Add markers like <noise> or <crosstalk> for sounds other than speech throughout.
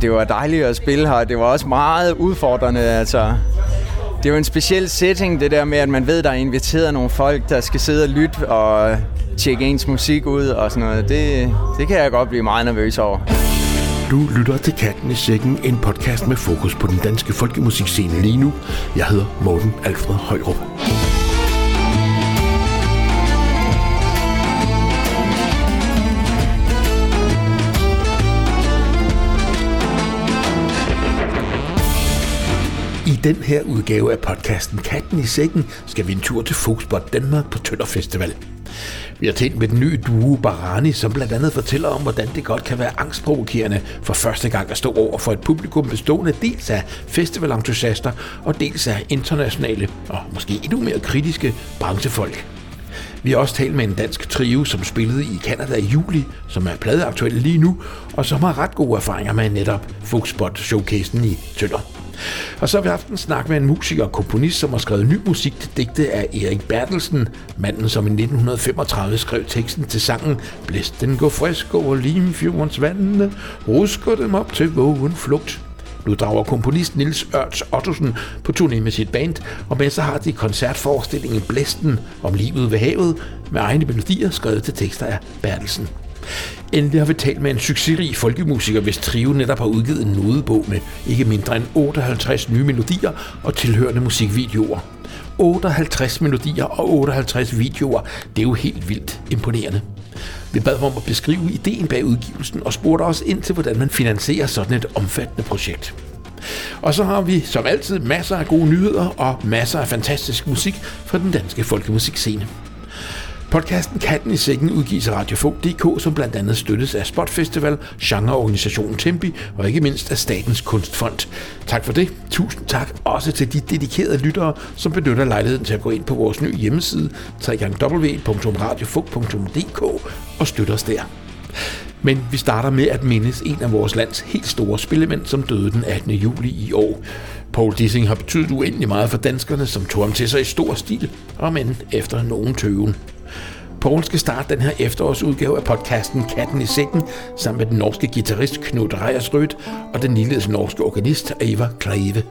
det var dejligt at spille her. Det var også meget udfordrende, altså. Det er jo en speciel setting, det der med, at man ved, der er inviteret nogle folk, der skal sidde og lytte og tjekke ens musik ud og sådan noget. Det, det kan jeg godt blive meget nervøs over. Du lytter til Katten i Sækken, en podcast med fokus på den danske folkemusikscene lige nu. Jeg hedder Morten Alfred Højrup. Den her udgave af podcasten Katten i Sækken skal vi en tur til Foxbot Danmark på Tønder Festival. Vi har talt med den nye duo Barani, som blandt andet fortæller om, hvordan det godt kan være angstprovokerende for første gang at stå over for et publikum bestående dels af festivalentusiaster og dels af internationale og måske endnu mere kritiske branchefolk. Vi har også talt med en dansk trio, som spillede i Canada i juli, som er pladeaktuel lige nu, og som har ret gode erfaringer med netop Foxbot-showcasen i Tønder. Og så har vi haft en snak med en musiker og komponist, som har skrevet ny musik til digte af Erik Bertelsen, manden som i 1935 skrev teksten til sangen Blæsten gå frisk over Limfjordens vandene, rusker dem op til vågen flugt. Nu drager komponist Nils Ørts Ottosen på turné med sit band, og med så har de koncertforestillingen Blæsten om livet ved havet med egne melodier skrevet til tekster af Bertelsen. Endelig har vi talt med en succesrig folkemusiker, hvis trio netop har udgivet en nodebog med ikke mindre end 58 nye melodier og tilhørende musikvideoer. 58 melodier og 58 videoer, det er jo helt vildt imponerende. Vi bad ham om at beskrive ideen bag udgivelsen og spurgte også ind til, hvordan man finansierer sådan et omfattende projekt. Og så har vi som altid masser af gode nyheder og masser af fantastisk musik fra den danske folkemusikscene. Podcasten kan i Sækken udgives af Radiofog.dk, som blandt andet støttes af Spot Festival, genreorganisationen Tempi og ikke mindst af Statens Kunstfond. Tak for det. Tusind tak også til de dedikerede lyttere, som benytter lejligheden til at gå ind på vores nye hjemmeside www.radiofog.dk og støtte os der. Men vi starter med at mindes en af vores lands helt store spillemænd, som døde den 18. juli i år. Paul Dissing har betydet uendelig meget for danskerne, som tog ham til sig i stor stil, og men efter nogen tøven. Poul skal starte den her efterårsudgave af podcasten Katten i Sækken sammen med den norske guitarist Knud Rejersrødt og den lille norske organist Eva Kleve.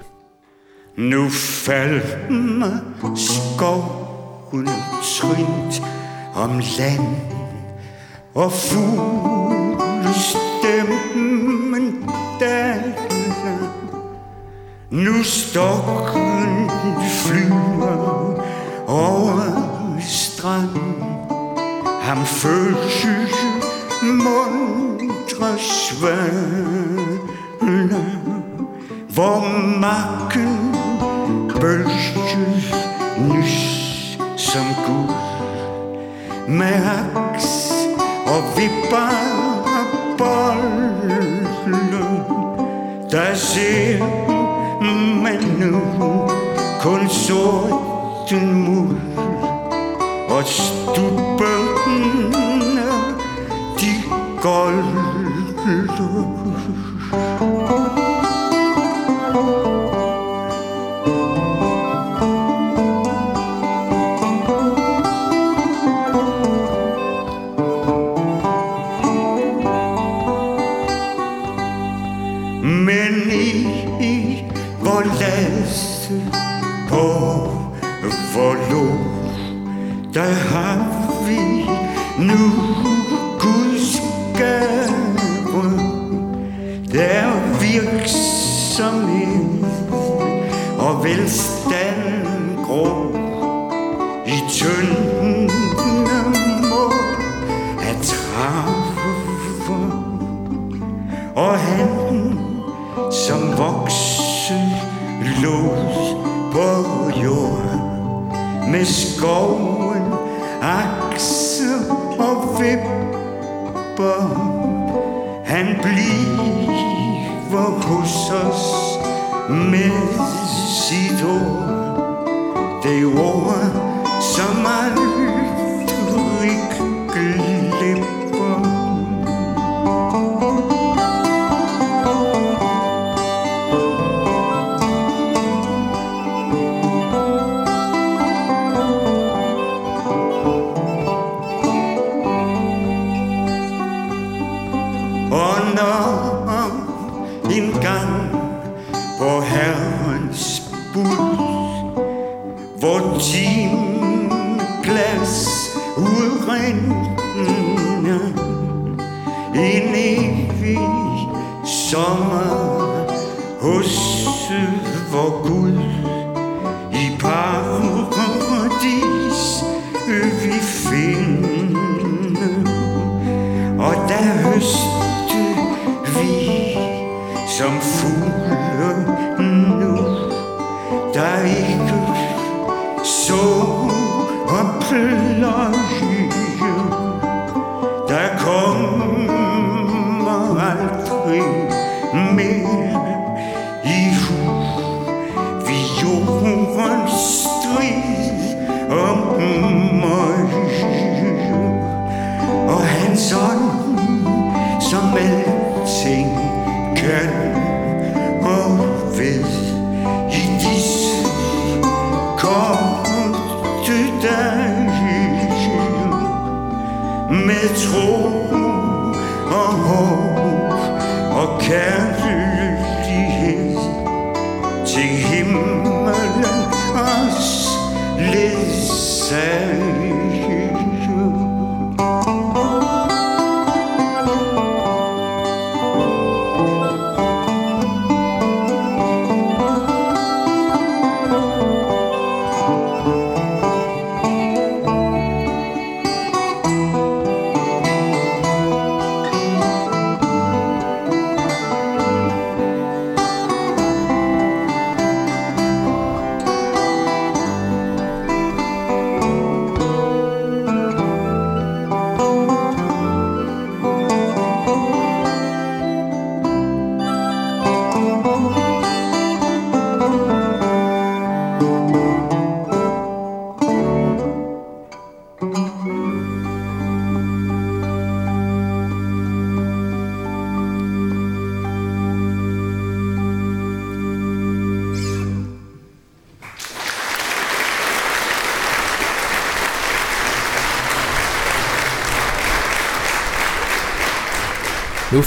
Nu falder skoven trynt om land og fuglestemmen daler. Nu stokken flyver over stranden ham følte mundre svane, hvor makken bølges nys som gud. Med aks og vipper bolde, der ser man nu kun sorten muld og stubbene de golde.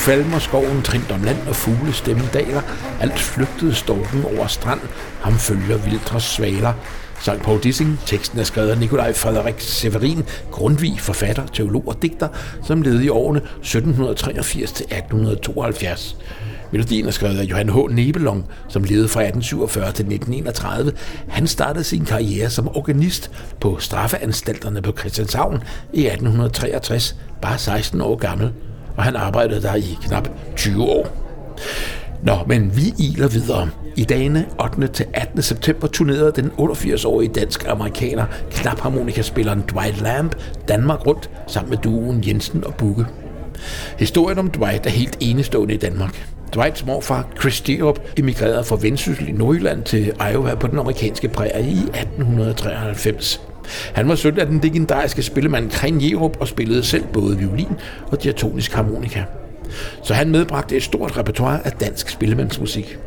Falmer skoven trint om land og fugle stemme daler. Alt flygtede storken over strand. Ham følger vildres svaler. Sang Paul Dissing. Teksten er skrevet af Nikolaj Frederik Severin, Grundtvig, forfatter, teolog og digter, som levede i årene 1783 til 1872. Melodien er skrevet af Johan H. Nebelong, som levede fra 1847 til 1931. Han startede sin karriere som organist på straffeanstalterne på Christianshavn i 1863, bare 16 år gammel og han arbejdede der i knap 20 år. Nå, men vi iler videre. I dagene 8. til 18. september turnerede den 88-årige dansk-amerikaner knapharmonikaspilleren Dwight Lamb Danmark rundt sammen med duen Jensen og Bugge. Historien om Dwight er helt enestående i Danmark. Dwights morfar, Chris Diop, emigrerede fra Vendsyssel i Nordjylland til Iowa på den amerikanske prærie i 1893. Han var søn af den legendariske spillemand Kren Jerup og spillede selv både violin og diatonisk harmonika. Så han medbragte et stort repertoire af dansk spillemandsmusik.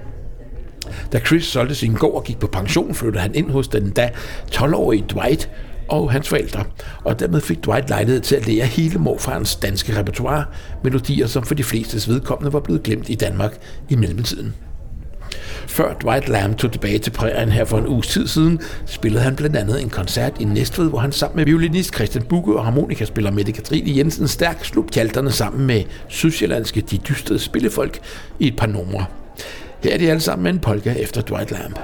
Da Chris solgte sin gård og gik på pension, flyttede han ind hos den da 12-årige Dwight og hans forældre, og dermed fik Dwight lejlighed til at lære hele morfarens danske repertoire, melodier, som for de flestes vedkommende var blevet glemt i Danmark i mellemtiden. Før Dwight Lamb tog tilbage til prærien her for en uges tid siden, spillede han blandt andet en koncert i Næstved, hvor han sammen med violinist Christian Bugge og harmonikaspiller Mette Katrine Jensen stærk slog pjalterne sammen med sydsjællandske De Dystede Spillefolk i et par numre. Her er de alle sammen med en polka efter Dwight Lamb.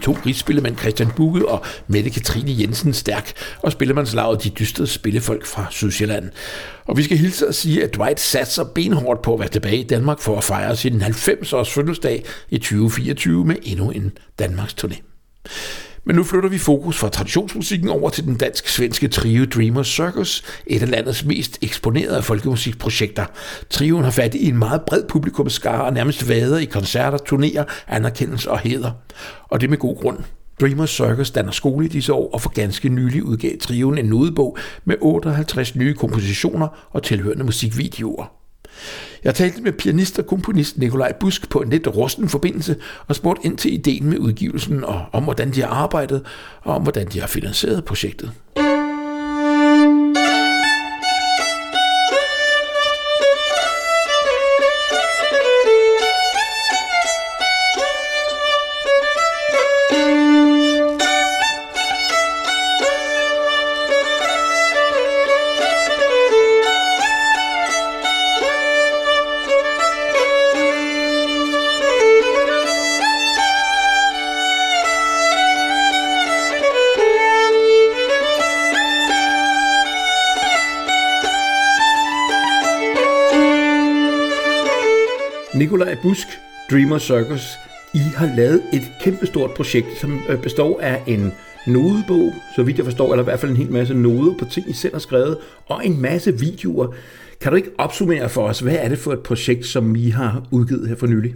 To rigsspillemænd Christian Bugge og Mette Katrine Jensen Stærk og spillemandslaget De Dystede Spillefolk fra Sydsjælland. Og vi skal hilse at sige, at Dwight satser benhårdt på at være tilbage i Danmark for at fejre sin 90-års fødselsdag i 2024 med endnu en Danmarks turné. Men nu flytter vi fokus fra traditionsmusikken over til den dansk-svenske trio Dreamers Circus, et af landets mest eksponerede folkemusikprojekter. Trioen har fat i en meget bred publikumskare og nærmest vader i koncerter, turnéer, anerkendelse og heder. Og det med god grund. Dreamers Circus danner skole i disse år, og for ganske nylig udgav trioen en nodebog med 58 nye kompositioner og tilhørende musikvideoer. Jeg talte med pianist og komponist Nikolaj Busk på en lidt rusten forbindelse og spurgte ind til ideen med udgivelsen og om hvordan de har arbejdet og om hvordan de har finansieret projektet. Busk, Dreamer Circus, I har lavet et kæmpestort projekt, som øh, består af en nodebog, så vidt jeg forstår, eller i hvert fald en hel masse noder på ting, I selv har skrevet, og en masse videoer. Kan du ikke opsummere for os, hvad er det for et projekt, som I har udgivet her for nylig?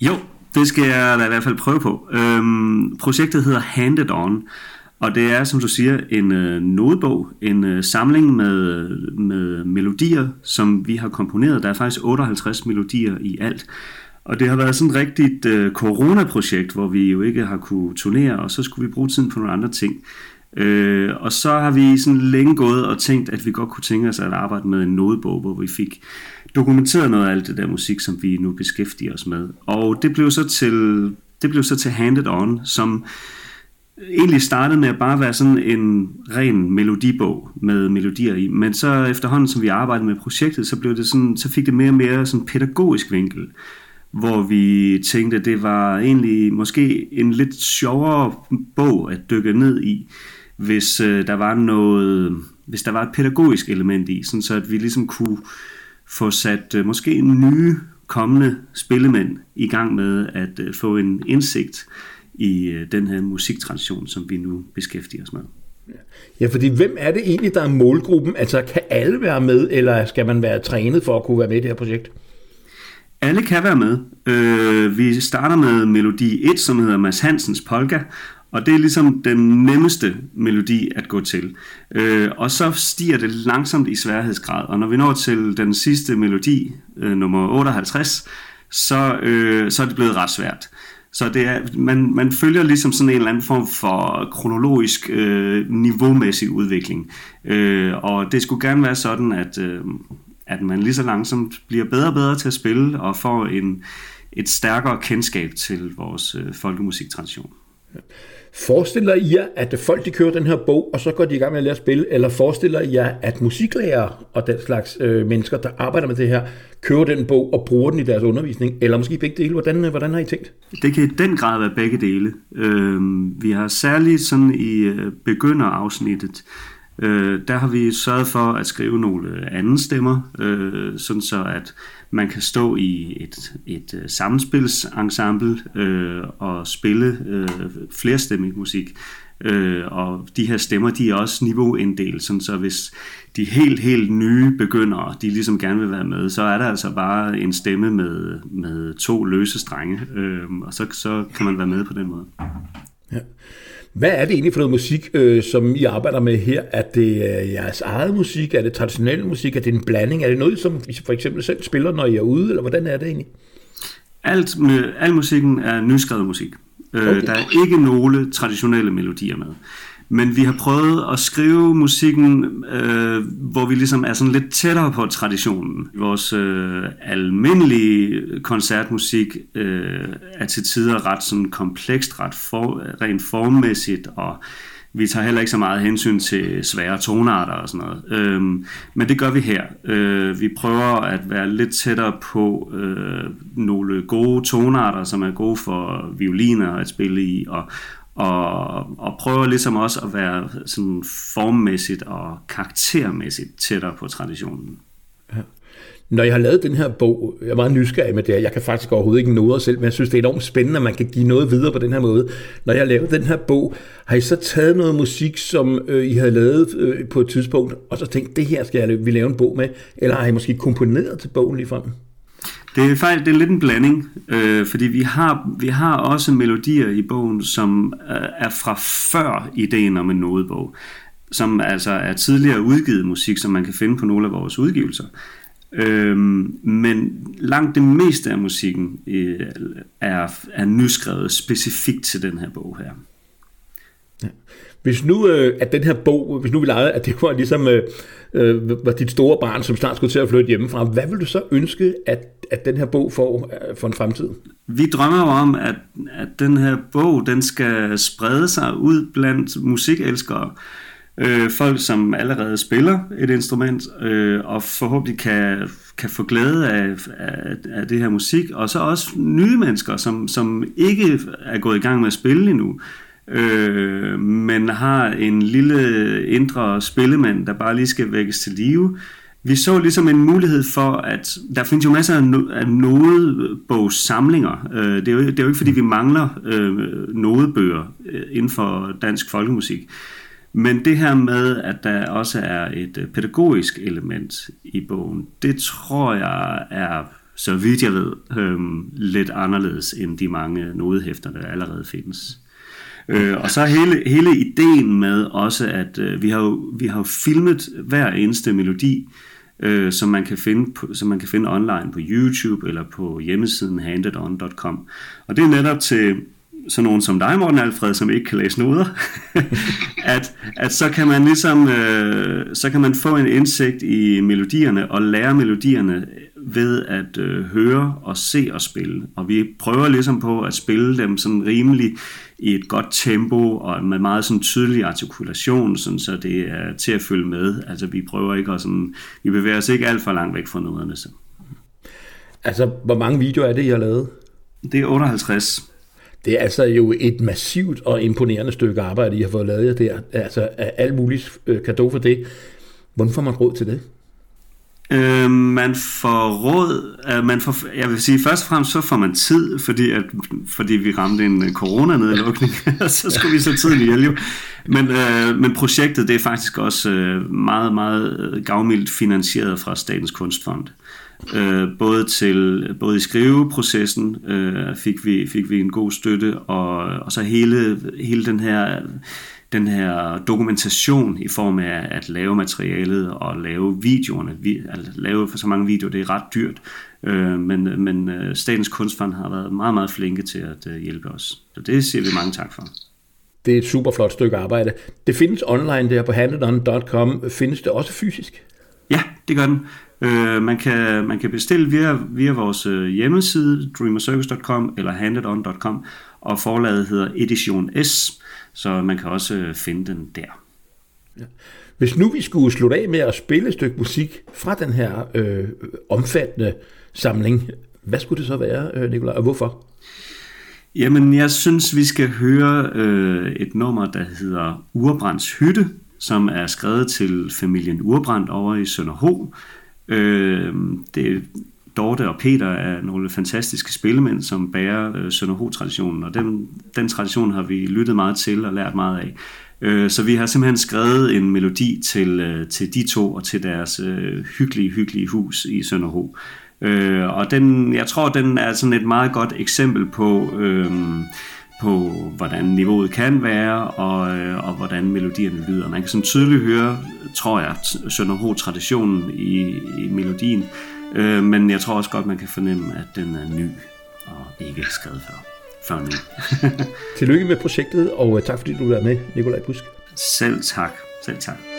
Jo, det skal jeg da i hvert fald prøve på. Øhm, projektet hedder Handed On, og det er, som du siger, en øh, nodebog, en øh, samling med, med melodier, som vi har komponeret. Der er faktisk 58 melodier i alt. Og det har været sådan et rigtigt øh, coronaprojekt, hvor vi jo ikke har kunne turnere, og så skulle vi bruge tiden på nogle andre ting. Øh, og så har vi sådan længe gået og tænkt, at vi godt kunne tænke os at arbejde med en nodebog, hvor vi fik dokumenteret noget af alt det der musik, som vi nu beskæftiger os med. Og det blev så til, det blev så til Handed On, som egentlig startede med at bare være sådan en ren melodibog med melodier i, men så efterhånden som vi arbejdede med projektet, så, blev det sådan, så fik det mere og mere sådan pædagogisk vinkel, hvor vi tænkte, at det var egentlig måske en lidt sjovere bog at dykke ned i, hvis øh, der var noget, hvis der var et pædagogisk element i, sådan så at vi ligesom kunne få sat øh, måske nye kommende spillemænd i gang med at øh, få en indsigt i øh, den her musiktradition, som vi nu beskæftiger os med. Ja, fordi hvem er det egentlig, der er målgruppen? Altså, kan alle være med, eller skal man være trænet for at kunne være med i det her projekt? Alle kan være med. Øh, vi starter med melodi 1, som hedder Mads Hansens Polka, og det er ligesom den nemmeste melodi at gå til. Øh, og så stiger det langsomt i sværhedsgrad, og når vi når til den sidste melodi, øh, nummer 58, så, øh, så er det blevet ret svært. Så det er, man, man følger ligesom sådan en eller anden form for kronologisk øh, niveaumæssig udvikling. Øh, og det skulle gerne være sådan, at, øh, at man lige så langsomt bliver bedre og bedre til at spille og får en, et stærkere kendskab til vores øh, folkemusiktradition. Forestiller I jer, at folk de kører den her bog, og så går de i gang med at lære at spille, eller forestiller I jer, at musiklærer og den slags øh, mennesker, der arbejder med det her, kører den bog og bruger den i deres undervisning, eller måske begge dele? Hvordan, øh, hvordan har I tænkt? Det kan i den grad være begge dele. Øh, vi har særligt sådan i øh, begynderafsnittet, øh, der har vi sørget for at skrive nogle øh, anden stemmer, øh, sådan så at man kan stå i et, et øh, uh, sammenspilsensemble øh, og spille øh, flerstemmig musik. Øh, og de her stemmer, de er også niveauinddelt, sådan så hvis de helt, helt nye begyndere, de ligesom gerne vil være med, så er der altså bare en stemme med, med to løse strenge, øh, og så, så kan man være med på den måde. Ja. Hvad er det egentlig for noget musik, øh, som I arbejder med her? Er det øh, jeres eget musik? Er det traditionel musik? Er det en blanding? Er det noget, som I for eksempel selv spiller, når I er ude? Eller hvordan er det egentlig? Alt med, al musikken er nyskrevet musik. Øh, okay. Der er ikke nogle traditionelle melodier med. Men vi har prøvet at skrive musikken, øh, hvor vi ligesom er sådan lidt tættere på traditionen. Vores øh, almindelige koncertmusik øh, er til tider ret sådan komplekst, ret for, rent formmæssigt, og Vi tager heller ikke så meget hensyn til svære tonarter og sådan noget. Øhm, men det gør vi her. Øh, vi prøver at være lidt tættere på øh, nogle gode tonarter, som er gode for violiner at spille i, og, og, og prøver ligesom også at være sådan formmæssigt og karaktermæssigt tættere på traditionen. Når jeg har lavet den her bog, jeg er meget nysgerrig med det her, jeg kan faktisk overhovedet ikke nå det selv, men jeg synes, det er enormt spændende, at man kan give noget videre på den her måde. Når jeg har lavet den her bog, har I så taget noget musik, som øh, I havde lavet øh, på et tidspunkt, og så tænkt, det her skal jeg, vi lave en bog med, eller har I måske komponeret til bogen ligefrem? frem? Det er faktisk det er lidt en blanding, øh, fordi vi har, vi har også melodier i bogen, som øh, er fra før ideen om en nodebog, som altså er tidligere udgivet musik, som man kan finde på nogle af vores udgivelser. Øhm, men langt det meste af musikken øh, er, er nyskrevet specifikt til den her bog her. Ja. Hvis nu øh, at den her bog, hvis nu vi legede, at det var ligesom øh, øh, var dit store barn, som snart skulle til at flytte hjemmefra, hvad vil du så ønske, at, at den her bog får øh, for en fremtid? Vi drømmer jo om, at, at den her bog, den skal sprede sig ud blandt musikelskere, øh, folk, som allerede spiller et instrument, øh, og forhåbentlig kan, kan få glæde af, af, af det her musik, og så også nye mennesker, som, som ikke er gået i gang med at spille endnu, øh, men har en lille indre spillemand, der bare lige skal vækkes til live. Vi så ligesom en mulighed for, at der findes jo masser af, no- af nodebogssamlinger. Øh, det, er jo, det er jo ikke, fordi vi mangler øh, nodebøger øh, inden for dansk folkemusik. Men det her med, at der også er et øh, pædagogisk element i bogen, det tror jeg er, så vidt jeg ved, øhm, lidt anderledes end de mange nodehæfter, der allerede findes. Øh, og så hele, hele ideen med også, at øh, vi, har jo, vi har jo filmet hver eneste melodi, øh, som, man kan finde på, som man kan finde online på YouTube eller på hjemmesiden handedon.com. Og det er netop til sådan nogen som dig, Morten Alfred, som ikke kan læse noder, <laughs> at, at så kan man ligesom, øh, så kan man få en indsigt i melodierne og lære melodierne ved at øh, høre og se og spille. Og vi prøver ligesom på at spille dem sådan rimelig i et godt tempo og med meget sådan tydelig artikulation, sådan så det er til at følge med. Altså vi prøver ikke at sådan, vi bevæger os ikke alt for langt væk fra noderne. Så. Altså, hvor mange videoer er det, I har lavet? Det er 58. Det er altså jo et massivt og imponerende stykke arbejde, I har fået lavet der. Altså, alt muligt kado for det. Hvordan får man råd til det? Øh, man får råd, øh, man får, jeg vil sige, først og fremmest så får man tid, fordi, at, fordi vi ramte en øh, coronanedlukning, <laughs> så skulle vi så tiden ihjel jo. Men, øh, men projektet det er faktisk også øh, meget, meget øh, gavmildt finansieret fra Statens Kunstfond. Øh, både til både i skriveprocessen øh, fik vi fik vi en god støtte og, og så hele hele den her den her dokumentation i form af at lave materialet og lave videoerne. Vi, at lave for så mange videoer, det er ret dyrt. Øh, men, men øh, Statens Kunstfond har været meget, meget flinke til at øh, hjælpe os. Så det siger vi mange tak for. Det er et super flot stykke arbejde. Det findes online der på handledon.com. Findes det også fysisk? Ja, det gør den. Øh, man, kan, man kan bestille via, via vores hjemmeside, dreamercircus.com eller handedon.com, og forlaget hedder Edition S, så man kan også øh, finde den der. Ja. Hvis nu vi skulle slutte af med at spille et stykke musik fra den her øh, omfattende samling, hvad skulle det så være, øh, Nikolaj, og hvorfor? Jamen, jeg synes, vi skal høre øh, et nummer, der hedder Urbrands Hytte, som er skrevet til familien Urbrand over i Sønderho. Øh, det Dorte og Peter er nogle fantastiske spillemænd, som bærer øh, Sønderho-traditionen, og den, den tradition har vi lyttet meget til og lært meget af. Øh, så vi har simpelthen skrevet en melodi til, øh, til de to og til deres øh, hyggelige, hyggelige hus i Sønderho. Øh, og den, jeg tror, den er sådan et meget godt eksempel på... Øh, på, hvordan niveauet kan være, og, øh, og hvordan melodierne lyder. Man kan sådan tydeligt høre, tror jeg, Sønderho-traditionen i, i melodien, øh, men jeg tror også godt, man kan fornemme, at den er ny og ikke skrevet før, før nu. <laughs> Tillykke med projektet, og øh, tak fordi du er med, Nikolaj Busk. Selv tak. Selv tak.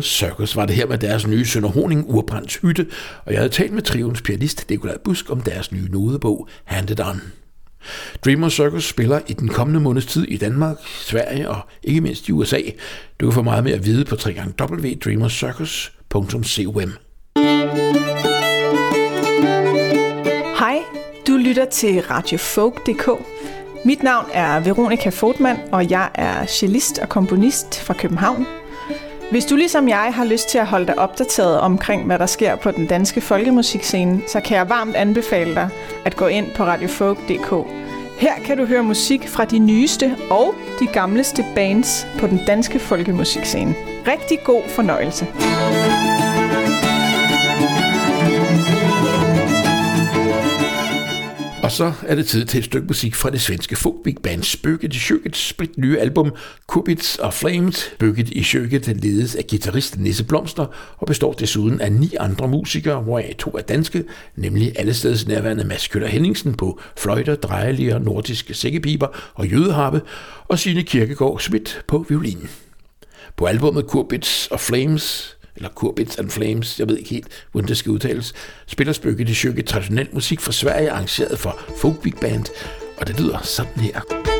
Dreamers Circus var det her med deres nye Sønderhoning Urbrands Hytte, og jeg havde talt med trions pianist Nikolaj Busk om deres nye nodebog Handed On. Dreamer Circus spiller i den kommende måneds tid i Danmark, Sverige og ikke mindst i USA. Du kan få meget mere at vide på www.dreamerscircus.com. Hej, du lytter til radiofolk.dk. Mit navn er Veronika Fortmann, og jeg er cellist og komponist fra København. Hvis du ligesom jeg har lyst til at holde dig opdateret omkring, hvad der sker på den danske folkemusikscene, så kan jeg varmt anbefale dig at gå ind på radiofolk.dk. Her kan du høre musik fra de nyeste og de gamleste bands på den danske folkemusikscene. Rigtig god fornøjelse. Og så er det tid til et stykke musik fra det svenske folk big band Spøget i Sjøket split nye album Kubits og Flames. Spøget i Sjøket ledes af guitarist Nisse Blomster og består desuden af ni andre musikere, hvoraf to er danske, nemlig allesteds nærværende Mads Køller Henningsen på fløjter, drejelier, nordiske sækkepiber og jødeharpe, og Signe Kirkegaard Schmidt på violin. På albumet Kurbits og Flames eller Kurbits and Flames, jeg ved ikke helt, hvordan det skal udtales, spiller Spøkke de Sjøkke traditionel musik fra Sverige, arrangeret for Folk Big Band, og det lyder sådan her.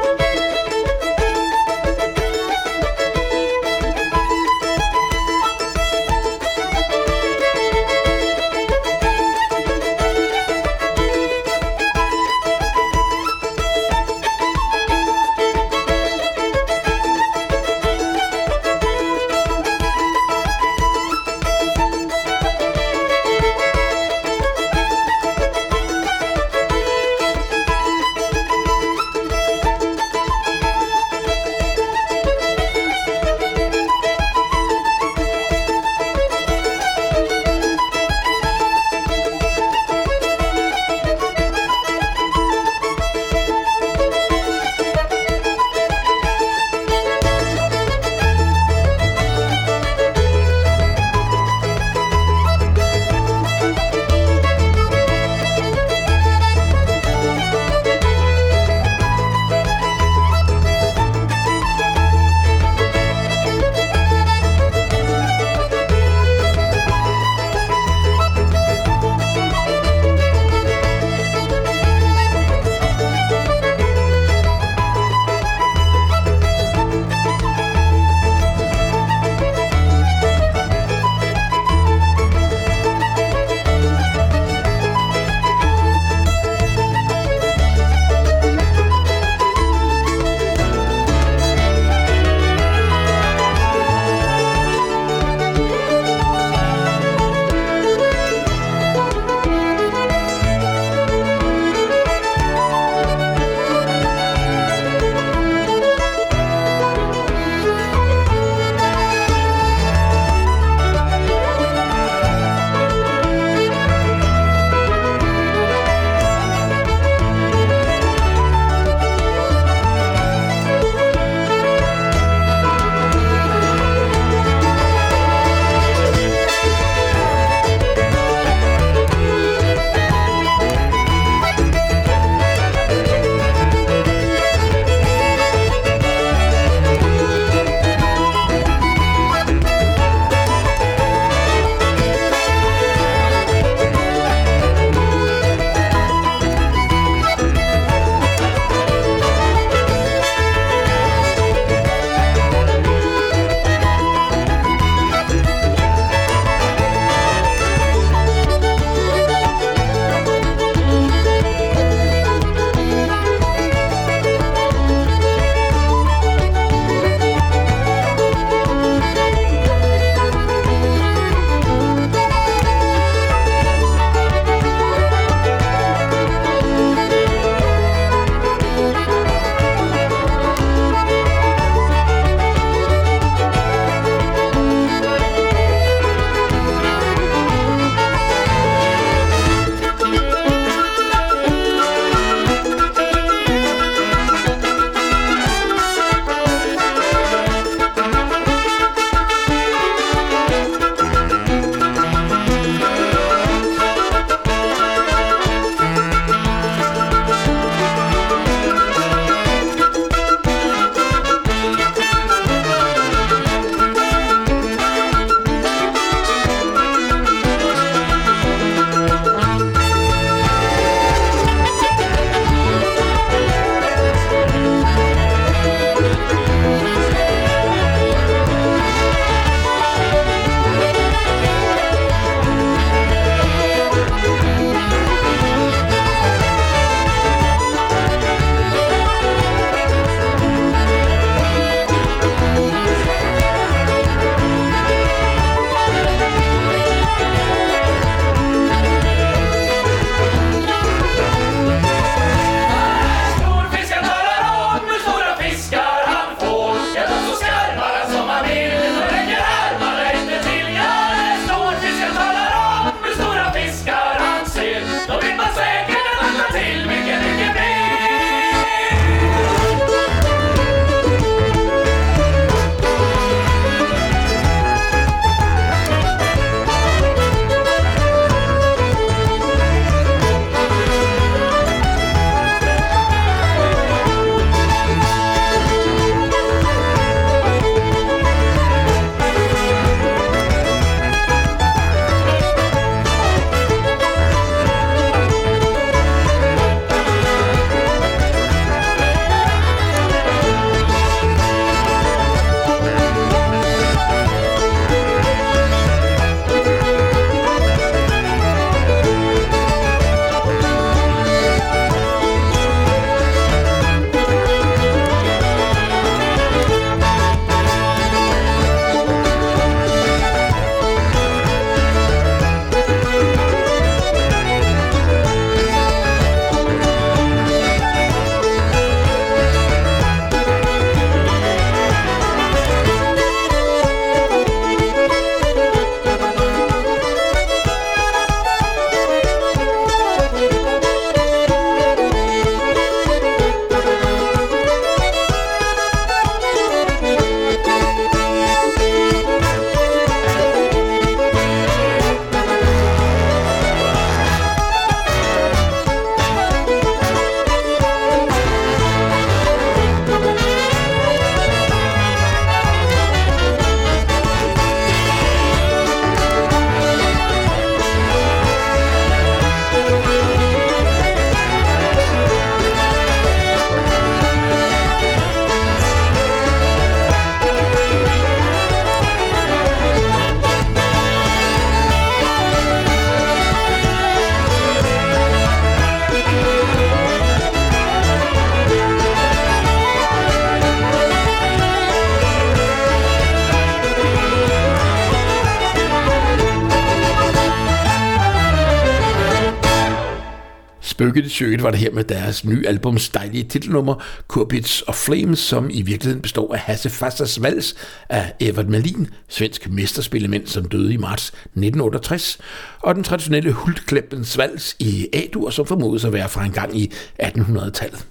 Spøget circuit var det her med deres nye albums dejlige titelnummer, Kurbits og Flames, som i virkeligheden består af Hasse Fassers vals af Evert Malin, svensk mesterspillemænd, som døde i marts 1968, og den traditionelle Hultklæppens vals i A-dur, som formodes at være fra en gang i 1800-tallet.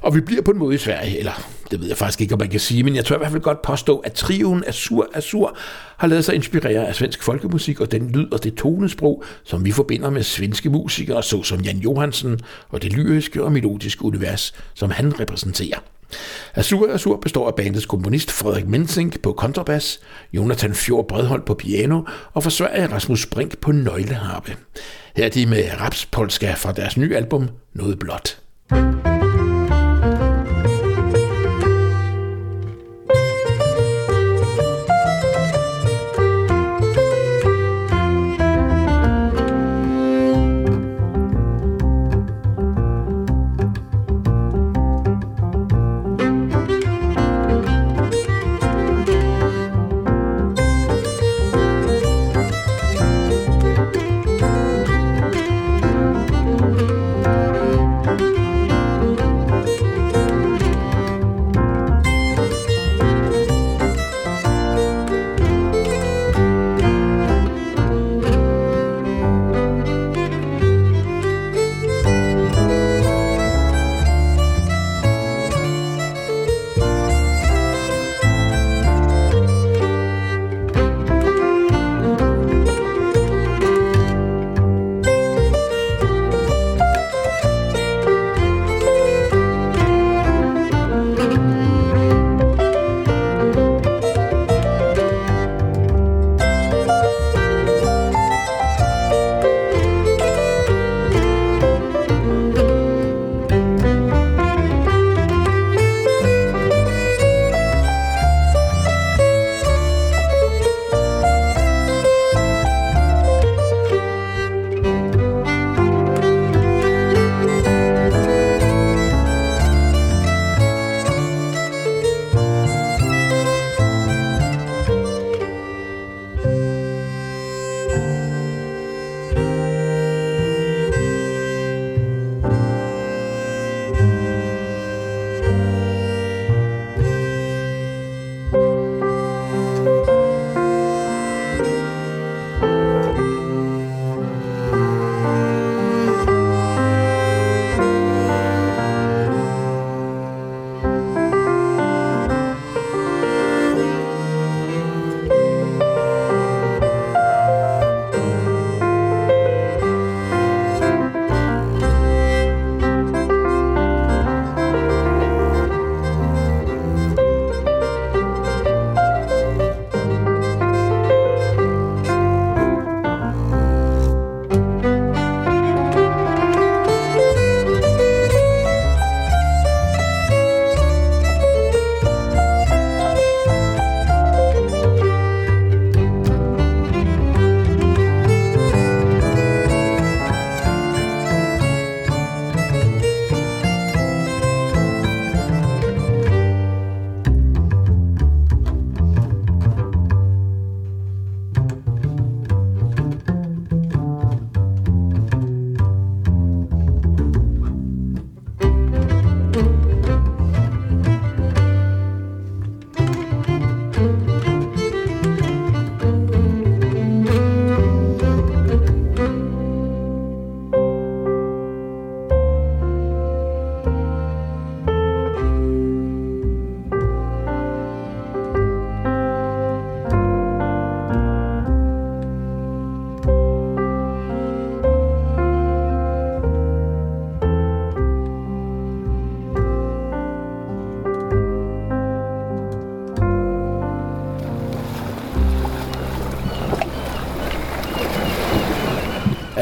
Og vi bliver på en måde i Sverige, eller det ved jeg faktisk ikke, om man kan sige, men jeg tror i hvert fald godt påstå, at trioen Azur Azur har lavet sig inspirere af svensk folkemusik og den lyd og det tonesprog, som vi forbinder med svenske musikere, såsom Jan Johansen og det lyriske og melodiske univers, som han repræsenterer. Azur Azur består af bandets komponist Frederik Mensink på kontrabas, Jonathan Fjord Bredhold på piano og fra Sverige Rasmus Brink på nøgleharpe. Her er de med Rapspolska fra deres nye album Noget Blot. thank you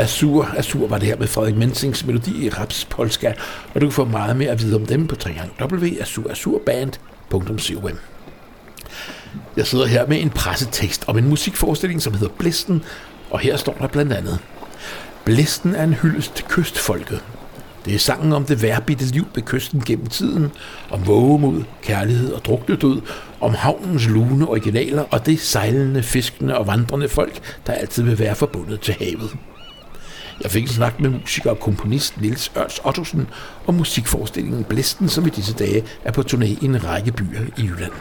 Azur. Azur var det her med Frederik Mensings melodi i Raps Polska, og du kan få meget mere at vide om dem på www.azurazurband.com. Jeg sidder her med en pressetekst om en musikforestilling, som hedder Blisten, og her står der blandt andet. Blisten er en hyldest til kystfolket. Det er sangen om det værbitte liv ved kysten gennem tiden, om vågemod, kærlighed og druknedød, om havnens lune originaler og det sejlende, fiskende og vandrende folk, der altid vil være forbundet til havet. Jeg fik en snak med musiker og komponist Nils Ørns Ottosen om musikforestillingen Blæsten, som i disse dage er på turné i en række byer i Jylland.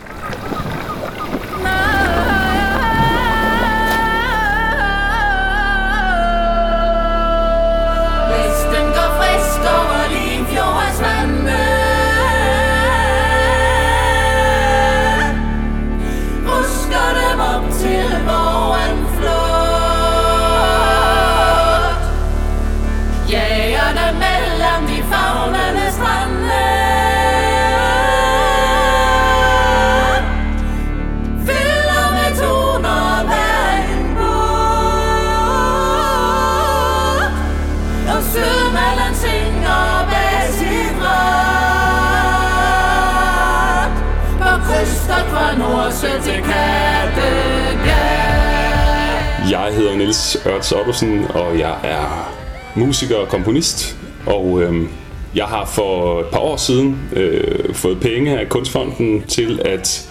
Niels Ørts Ottosen, og jeg er musiker og komponist. Og øh, jeg har for et par år siden øh, fået penge af Kunstfonden til at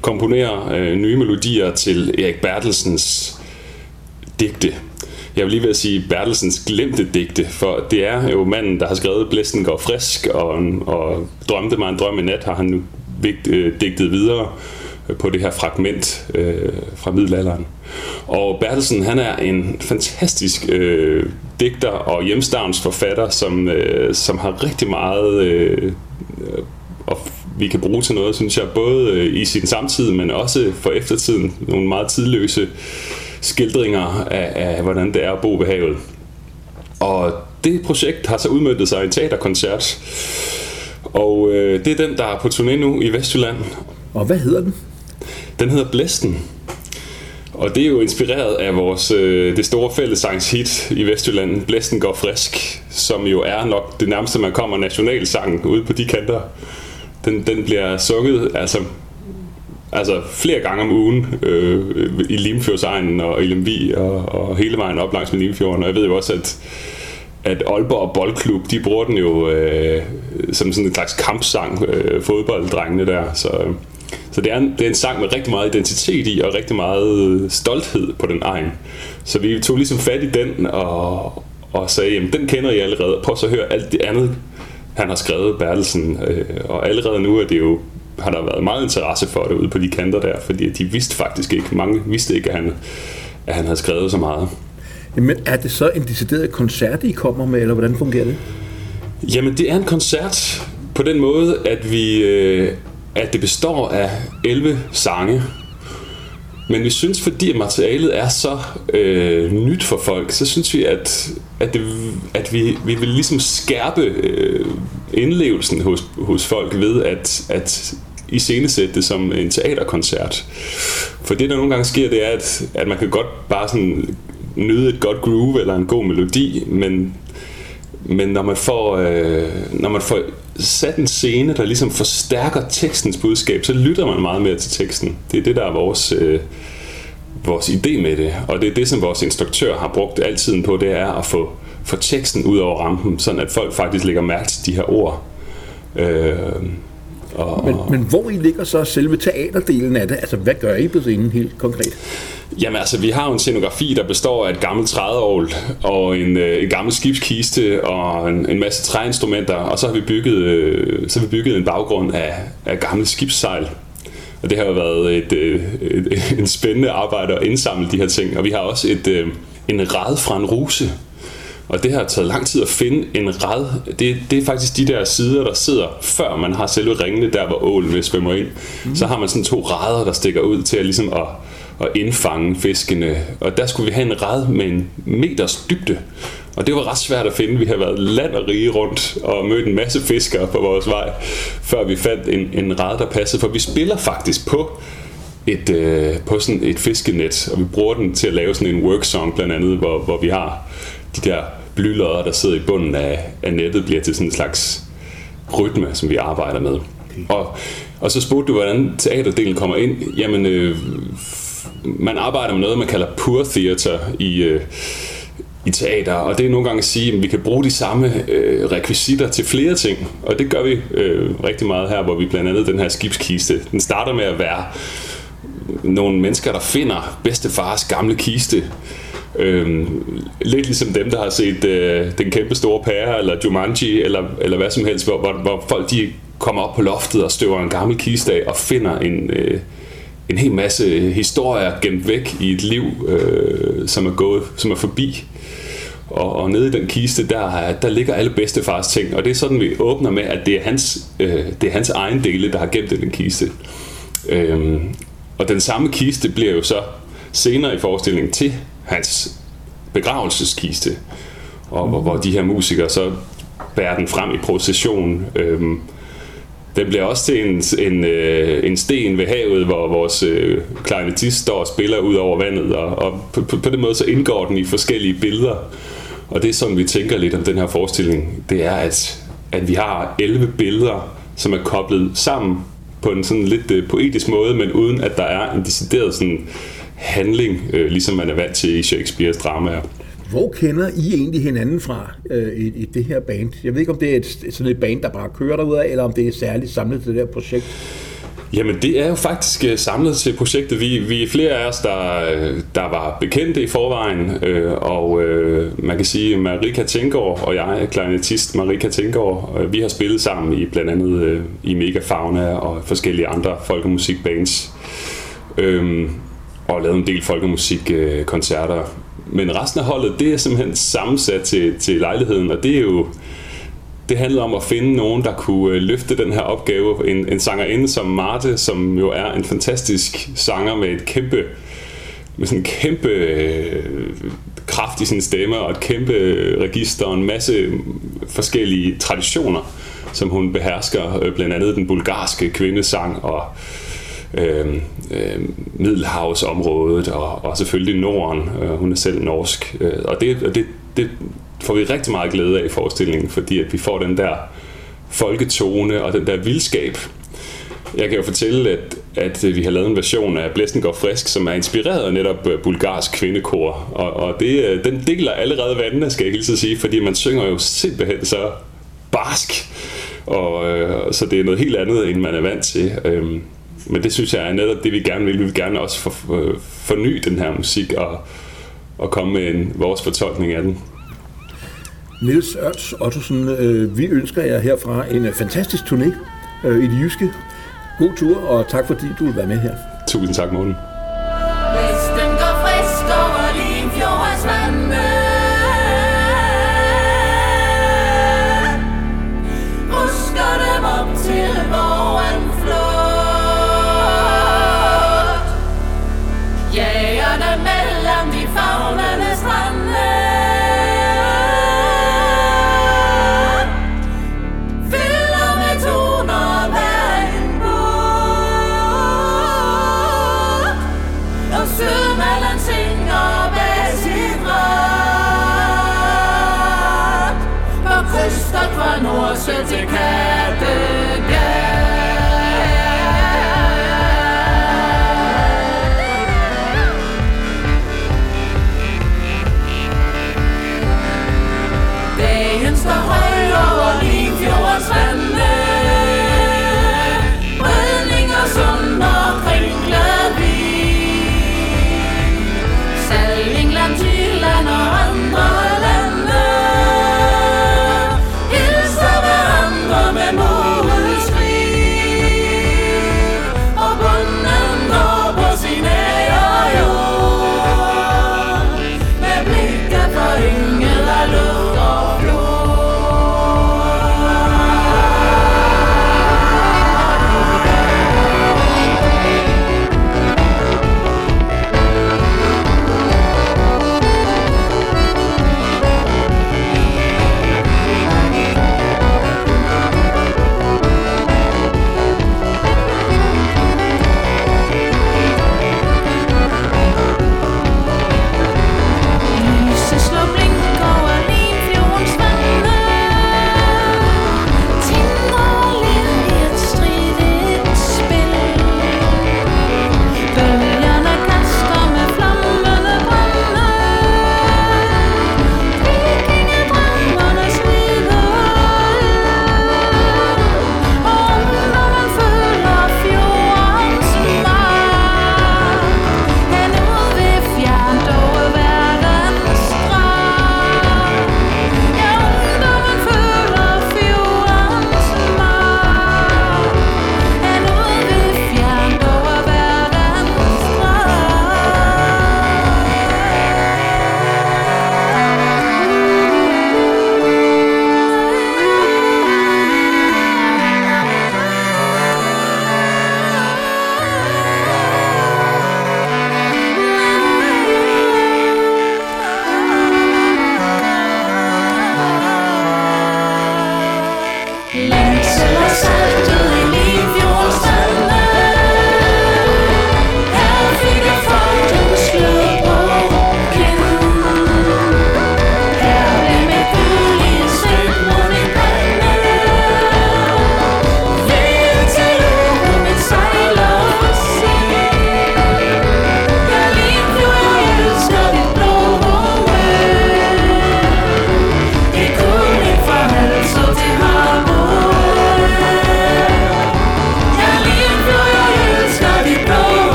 komponere øh, nye melodier til Erik Bertelsens digte. Jeg vil lige ved at sige Bertelsens glemte digte, for det er jo manden, der har skrevet Blæsten går frisk, og, og drømte mig en drøm i nat, har han nu vigt, øh, digtet videre øh, Øh, på det her fragment øh, fra middelalderen. Og Bertelsen, han er en fantastisk øh, digter og hjemstavnsforfatter, som, øh, som har rigtig meget øh, og vi kan bruge til noget, synes jeg, både øh, i sin samtid, men også for eftertiden. Nogle meget tidløse skildringer af, af hvordan det er at bo ved havet. Og det projekt har så udmøntet sig i en teaterkoncert, og øh, det er den, der er på turné nu i Vestjylland. Og hvad hedder den? Den hedder Blæsten. Og det er jo inspireret af vores, øh, det store fællessangshit i Vestjylland, Blæsten går frisk, som jo er nok det nærmeste, man kommer nationalsangen ude på de kanter. Den, den bliver sunget altså, altså flere gange om ugen øh, i Limfjordsegnen og i Lemvi og, og hele vejen op langs med Limfjorden. Og jeg ved jo også, at at Aalborg Boldklub, de bruger den jo øh, som sådan en slags kampsang, øh, fodbolddrengene der. Så, øh, så det er, en, det er en sang med rigtig meget identitet i, og rigtig meget stolthed på den egen. Så vi tog ligesom fat i den, og, og sagde, jamen den kender I allerede, prøv så at høre alt det andet, han har skrevet, Bertelsen. Øh, og allerede nu er det jo, har der været meget interesse for det ude på de kanter der, fordi de vidste faktisk ikke, mange vidste ikke, at han, at han havde skrevet så meget. Jamen, er det så en decideret koncert, I kommer med, eller hvordan fungerer det? Jamen, det er en koncert på den måde, at vi øh, at det består af 11 sange. Men vi synes, fordi materialet er så øh, nyt for folk, så synes vi, at, at, det, at vi, vi vil ligesom skærpe øh, indlevelsen hos, hos folk ved at, at iscenesætte det som en teaterkoncert. For det, der nogle gange sker, det er, at, at man kan godt bare sådan nyde et godt groove eller en god melodi, men, men når man får, øh, når man får sat en scene, der ligesom forstærker tekstens budskab, så lytter man meget mere til teksten. Det er det, der er vores, øh, vores idé med det. Og det er det, som vores instruktør har brugt altid på, det er at få, få teksten ud over rampen, sådan at folk faktisk lægger mærke til de her ord. Øh, og, men, men hvor I ligger så selve teaterdelen af det? Altså, hvad gør I på scenen helt konkret? Jamen altså, vi har jo en scenografi, der består af et gammelt trædeovl og en, øh, en gammel skibskiste og en, en masse træinstrumenter, og så har vi bygget, øh, så har vi bygget en baggrund af, af gamle skibssejl. Og det har jo været et, øh, et, et, <laughs> en spændende arbejde at indsamle de her ting. Og vi har også et, øh, en rad fra en ruse, og det har taget lang tid at finde en rad. Det, det er faktisk de der sider, der sidder, før man har selve ringene, der hvor ålen vil svømme ind. Mm. Så har man sådan to rader, der stikker ud til at, ligesom at, at indfange fiskene. Og der skulle vi have en rad med en meters dybde. Og det var ret svært at finde. Vi har været land og rige rundt og mødt en masse fiskere på vores vej, før vi fandt en, en rad, der passede. For vi spiller faktisk på et, øh, på sådan et fiskenet, og vi bruger den til at lave sådan en worksong blandt andet, hvor, hvor vi har de der blylodder, der sidder i bunden af, af nettet, bliver til sådan en slags rytme, som vi arbejder med. Okay. Og, og så spurgte du, hvordan teaterdelen kommer ind. Jamen, øh, man arbejder med noget, man kalder pure theater i, øh, i teater, og det er nogle gange at sige, at vi kan bruge de samme øh, rekvisitter til flere ting, og det gør vi øh, rigtig meget her, hvor vi blandt andet den her skibskiste, den starter med at være nogle mennesker, der finder bedstefars gamle kiste, Øhm, lidt ligesom dem, der har set øh, Den kæmpe store pære, eller Jumanji, eller, eller hvad som helst, hvor, hvor, hvor folk de kommer op på loftet og støver en gammel kiste af og finder en, øh, en hel masse historier gemt væk i et liv, øh, som er gået, som er forbi. Og, og nede i den kiste, der, der ligger alle bedstefars ting, og det er sådan, vi åbner med, at det er hans, øh, det er hans egen dele, der har gemt i den kiste. Øhm, og den samme kiste bliver jo så senere i forestillingen til hans begravelseskiste, og hvor, hvor de her musikere så bærer den frem i procession. Øhm, den bliver også til en, en, øh, en sten ved havet, hvor vores øh, klarinettist står og spiller ud over vandet, og, og på, på, på den måde så indgår den i forskellige billeder. Og det som vi tænker lidt om den her forestilling, det er, at, at vi har 11 billeder, som er koblet sammen på en sådan lidt øh, poetisk måde, men uden at der er en decideret sådan handling, øh, ligesom man er vant til i Shakespeares dramaer. Hvor kender I egentlig hinanden fra øh, i, i det her band? Jeg ved ikke, om det er et, sådan et band, der bare kører derudad, eller om det er særligt samlet til det her projekt. Jamen, det er jo faktisk øh, samlet til projektet. Vi, vi er flere af os, der, øh, der var bekendte i forvejen, øh, og øh, man kan sige, Marika Tængaard og jeg, klarinettist Marika Tængaard, øh, vi har spillet sammen i blandt andet øh, i Megafauna og forskellige andre folkemusikbands, øh, og lavet en del folkemusikkoncerter. Øh, koncerter. Men resten af holdet, det er simpelthen sammensat til, til lejligheden, og det er jo det handlede om at finde nogen, der kunne øh, løfte den her opgave. En, en sangerinde som Marte, som jo er en fantastisk sanger med et kæmpe med sådan en kæmpe øh, kraft i sin stemme og et kæmpe register og en masse forskellige traditioner, som hun behersker. Øh, blandt andet den bulgarske kvindesang og øh, øh, Middelhavsområdet og, og selvfølgelig Norden. Øh, hun er selv norsk. Øh, og det, det, det får vi rigtig meget glæde af i forestillingen, fordi at vi får den der folketone og den der vildskab. Jeg kan jo fortælle, at, at vi har lavet en version af Blæsten går frisk, som er inspireret af netop øh, bulgarsk kvindekor. Og, og det, øh, den deler allerede vandene, skal jeg hilse at sige, fordi man synger jo simpelthen så barsk. Og, øh, så det er noget helt andet, end man er vant til. Øh, men det synes jeg er netop det, vi gerne vil. Vi vil gerne også for, for, forny den her musik og, og komme med en, vores fortolkning af den. Niels Ørts Ottosen, øh, vi ønsker jer herfra en øh, fantastisk turné øh, i det jyske. God tur, og tak fordi du vil være med her. Tusind tak, Morten.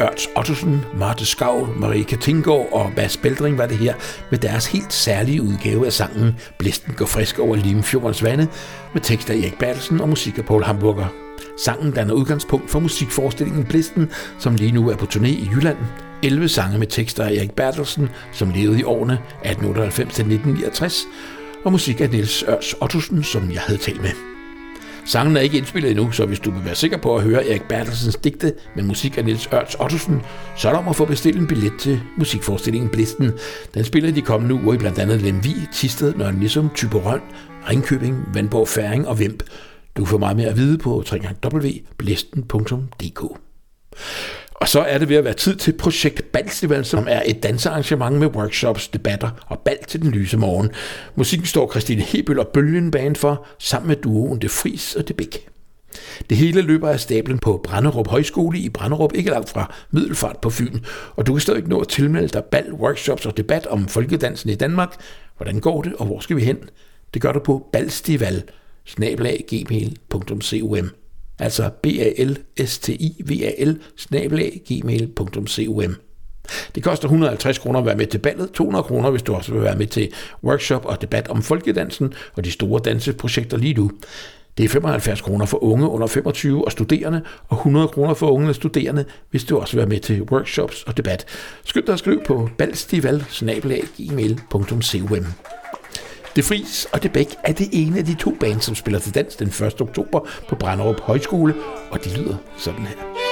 Ørts Ottosen, Marte Skav, Marika Tinggaard og Bas Beldring var det her med deres helt særlige udgave af sangen Blæsten går frisk over Limfjordens vande med tekster af Erik Bertelsen og musik af Paul Hamburger. Sangen danner udgangspunkt for musikforestillingen Blæsten, som lige nu er på turné i Jylland. 11 sange med tekster af Erik Bertelsen, som levede i årene 1898-1969, og musik af Niels Ørs Ottosen, som jeg havde talt med. Sangen er ikke indspillet endnu, så hvis du vil være sikker på at høre Erik Bertelsens digte med musik af Niels Ørts Ottosen, så er der om at få bestilt en billet til musikforestillingen Blisten. Den spiller de kommende uger i blandt andet Lemvi, Tisted, Nørre Nissum, Typerøn, Ringkøbing, Vandborg Færing og Vemp. Du får meget mere at vide på www.blisten.dk. Og så er det ved at være tid til projekt Balstival, som er et dansearrangement med workshops, debatter og bal til den lyse morgen. Musikken står Christine Hebøl og Bølgen Band for, sammen med duoen Det Fris og Det Bæk. Det hele løber af stablen på Branderup Højskole i Branderup, ikke langt fra Middelfart på Fyn, og du kan stadig nå at tilmelde dig bal, workshops og debat om folkedansen i Danmark. Hvordan går det, og hvor skal vi hen? Det gør du på balstival.gmail.com Altså b a l s t i v a l gmail.com. Det koster 150 kroner at være med til ballet, 200 kroner, hvis du også vil være med til workshop og debat om folkedansen og de store danseprojekter lige nu. Det er 75 kroner for unge under 25 og studerende, og 100 kroner for unge og studerende, hvis du også vil være med til workshops og debat. Skynd dig at skrive på balstival det Fris og Det Bæk er det ene af de to bands, som spiller til dans den 1. oktober på Branderup Højskole, og de lyder sådan her.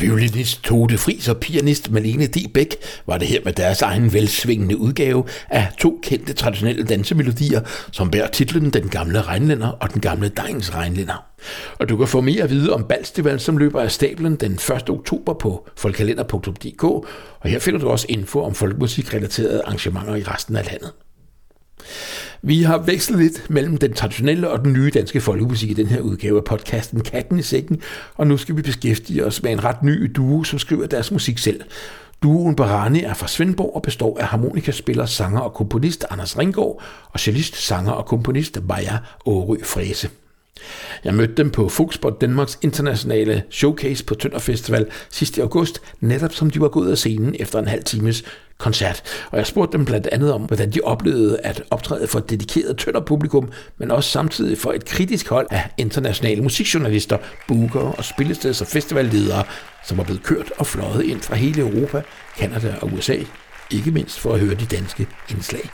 Violinist Tote Fris og pianist Malene D. Bæk var det her med deres egen velsvingende udgave af to kendte traditionelle dansemelodier, som bærer titlen Den gamle regnlænder og Den gamle Dejens regnlænder. Og du kan få mere at vide om Balstival, som løber af stablen den 1. oktober på folkalender.dk, og her finder du også info om folkemusikrelaterede arrangementer i resten af landet. Vi har vekslet lidt mellem den traditionelle og den nye danske folkemusik i den her udgave af podcasten Katten i sækken, og nu skal vi beskæftige os med en ret ny duo, som skriver deres musik selv. Duoen Barani er fra Svendborg og består af harmonikaspiller, sanger og komponist Anders Ringgaard og cellist, sanger og komponist Maja Årø Fræse. Jeg mødte dem på Fugsport Danmarks internationale showcase på Tønder Festival sidste august, netop som de var gået af scenen efter en halv times koncert. Og jeg spurgte dem blandt andet om, hvordan de oplevede at optræde for et dedikeret Tønder publikum, men også samtidig for et kritisk hold af internationale musikjournalister, booker og spillesteds- og festivalledere, som var blevet kørt og fløjet ind fra hele Europa, Kanada og USA, ikke mindst for at høre de danske indslag.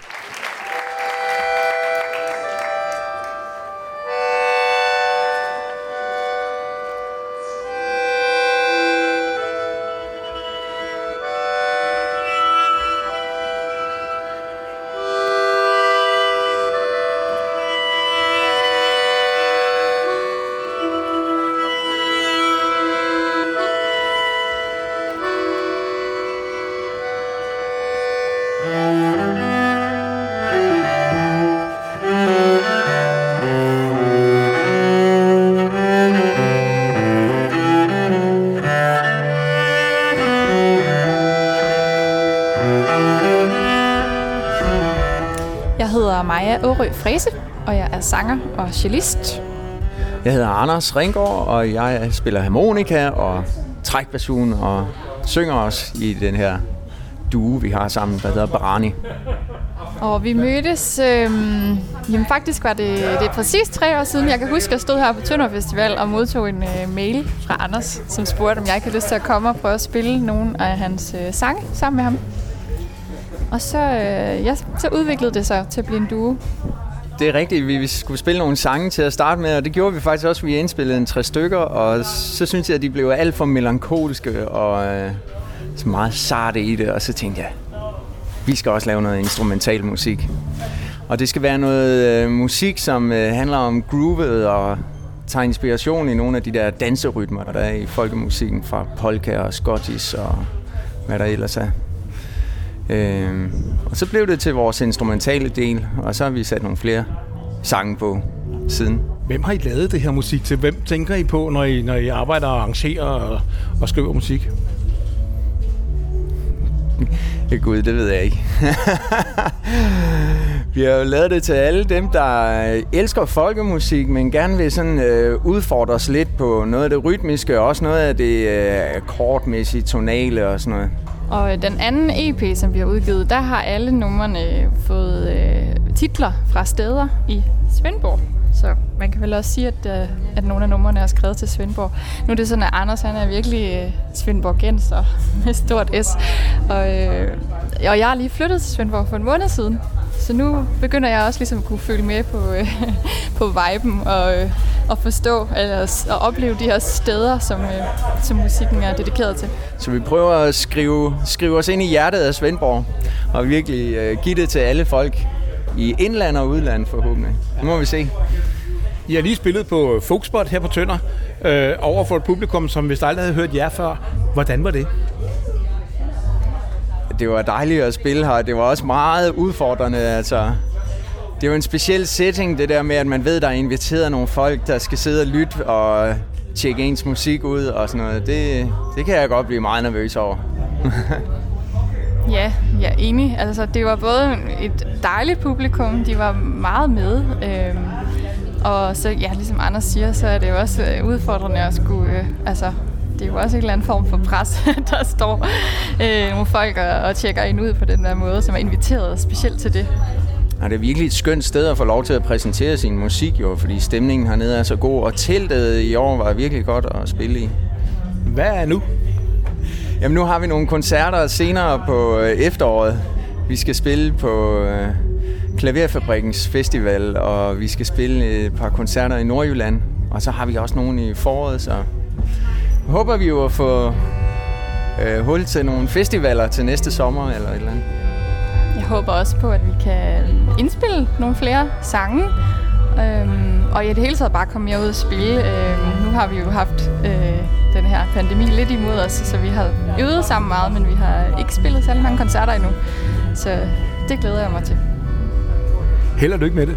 Fræse, og jeg er sanger og cellist. Jeg hedder Anders Ringgaard, og jeg spiller harmonika og trækbasun og synger også i den her duo, vi har sammen, der hedder Barani. Og vi mødtes, øhm, jamen faktisk var det, det er præcis tre år siden. Jeg kan huske, at jeg stod her på Tønder Festival og modtog en øh, mail fra Anders, som spurgte, om jeg ikke havde lyst til at komme og prøve at spille nogle af hans øh, sange sammen med ham. Og så, øh, ja, så udviklede det sig til at blive en duo. Det er rigtigt, vi skulle spille nogle sange til at starte med, og det gjorde vi faktisk også. Vi indspillede en tre stykker, og så synes jeg, at de blev alt for melankolske og øh, så meget sarte i det. Og så tænkte jeg, vi skal også lave noget instrumental musik. Og det skal være noget øh, musik, som øh, handler om groovet og tager inspiration i nogle af de der danserytmer, der er i folkemusikken fra polka og scottish og hvad der ellers er. Øh, og så blev det til vores instrumentale del, og så har vi sat nogle flere sange på siden. Hvem har I lavet det her musik til? Hvem tænker I på, når I, når I arbejder og arrangerer og, og skriver musik? <laughs> Gud, det ved jeg ikke. <laughs> vi har jo lavet det til alle dem, der elsker folkemusik, men gerne vil sådan øh, udfordre os lidt på noget af det rytmiske, og også noget af det øh, akkordmæssige, tonale og sådan noget. Og øh, den anden EP, som vi har udgivet, der har alle numrene øh, fået øh, titler fra steder i Svendborg. Så man kan vel også sige, at, øh, at nogle af numrene er skrevet til Svendborg. Nu er det sådan, at Anders han er virkelig øh, Svendborgenser <laughs> med stort S. Og, øh, og jeg er lige flyttet til Svendborg for en måned siden. Så nu begynder jeg også ligesom at kunne følge med på, øh, <laughs> på viben og, øh, og forstå eller, og opleve de her steder, som, øh, som musikken er dedikeret til. Så vi prøver at skrive, skrive os ind i hjertet af Svendborg, og virkelig øh, give det til alle folk i indland og udland forhåbentlig. Nu må vi se. I har lige spillet på Folkspot her på Tønder, øh, over for et publikum, som vist aldrig havde hørt jer før. Hvordan var det? Det var dejligt at spille her. Det var også meget udfordrende. Altså, det er jo en speciel setting, det der med, at man ved, der er inviteret nogle folk, der skal sidde og lytte og tjekke ens musik ud og sådan noget. Det, det kan jeg godt blive meget nervøs over. <laughs> Ja, jeg er enig. Altså, det var både et dejligt publikum, de var meget med. Øhm, og så, ja, ligesom Anders siger, så er det jo også øh, udfordrende at skulle, øh, altså, det er jo også en eller anden form for pres, <laughs> der står øh, nogle folk og, og tjekker ind ud på den der måde, som er inviteret specielt til det. Og det er virkelig et skønt sted at få lov til at præsentere sin musik, jo, fordi stemningen hernede er så god, og teltet i år var virkelig godt at spille i. Hvad er nu? Jamen nu har vi nogle koncerter senere på øh, efteråret. Vi skal spille på øh, Klaverfabrikkens Festival, og vi skal spille et par koncerter i Nordjylland. Og så har vi også nogle i foråret, så håber vi jo at få øh, hul til nogle festivaler til næste sommer eller et eller andet. Jeg håber også på, at vi kan indspille nogle flere sange. Øhm, og i det hele taget bare komme mere ud og spille. Øhm, nu har vi jo haft øh, den her pandemi lidt imod os, så vi har øvet sammen meget, men vi har ikke spillet særlig mange koncerter endnu. Så det glæder jeg mig til. Held og lykke med det.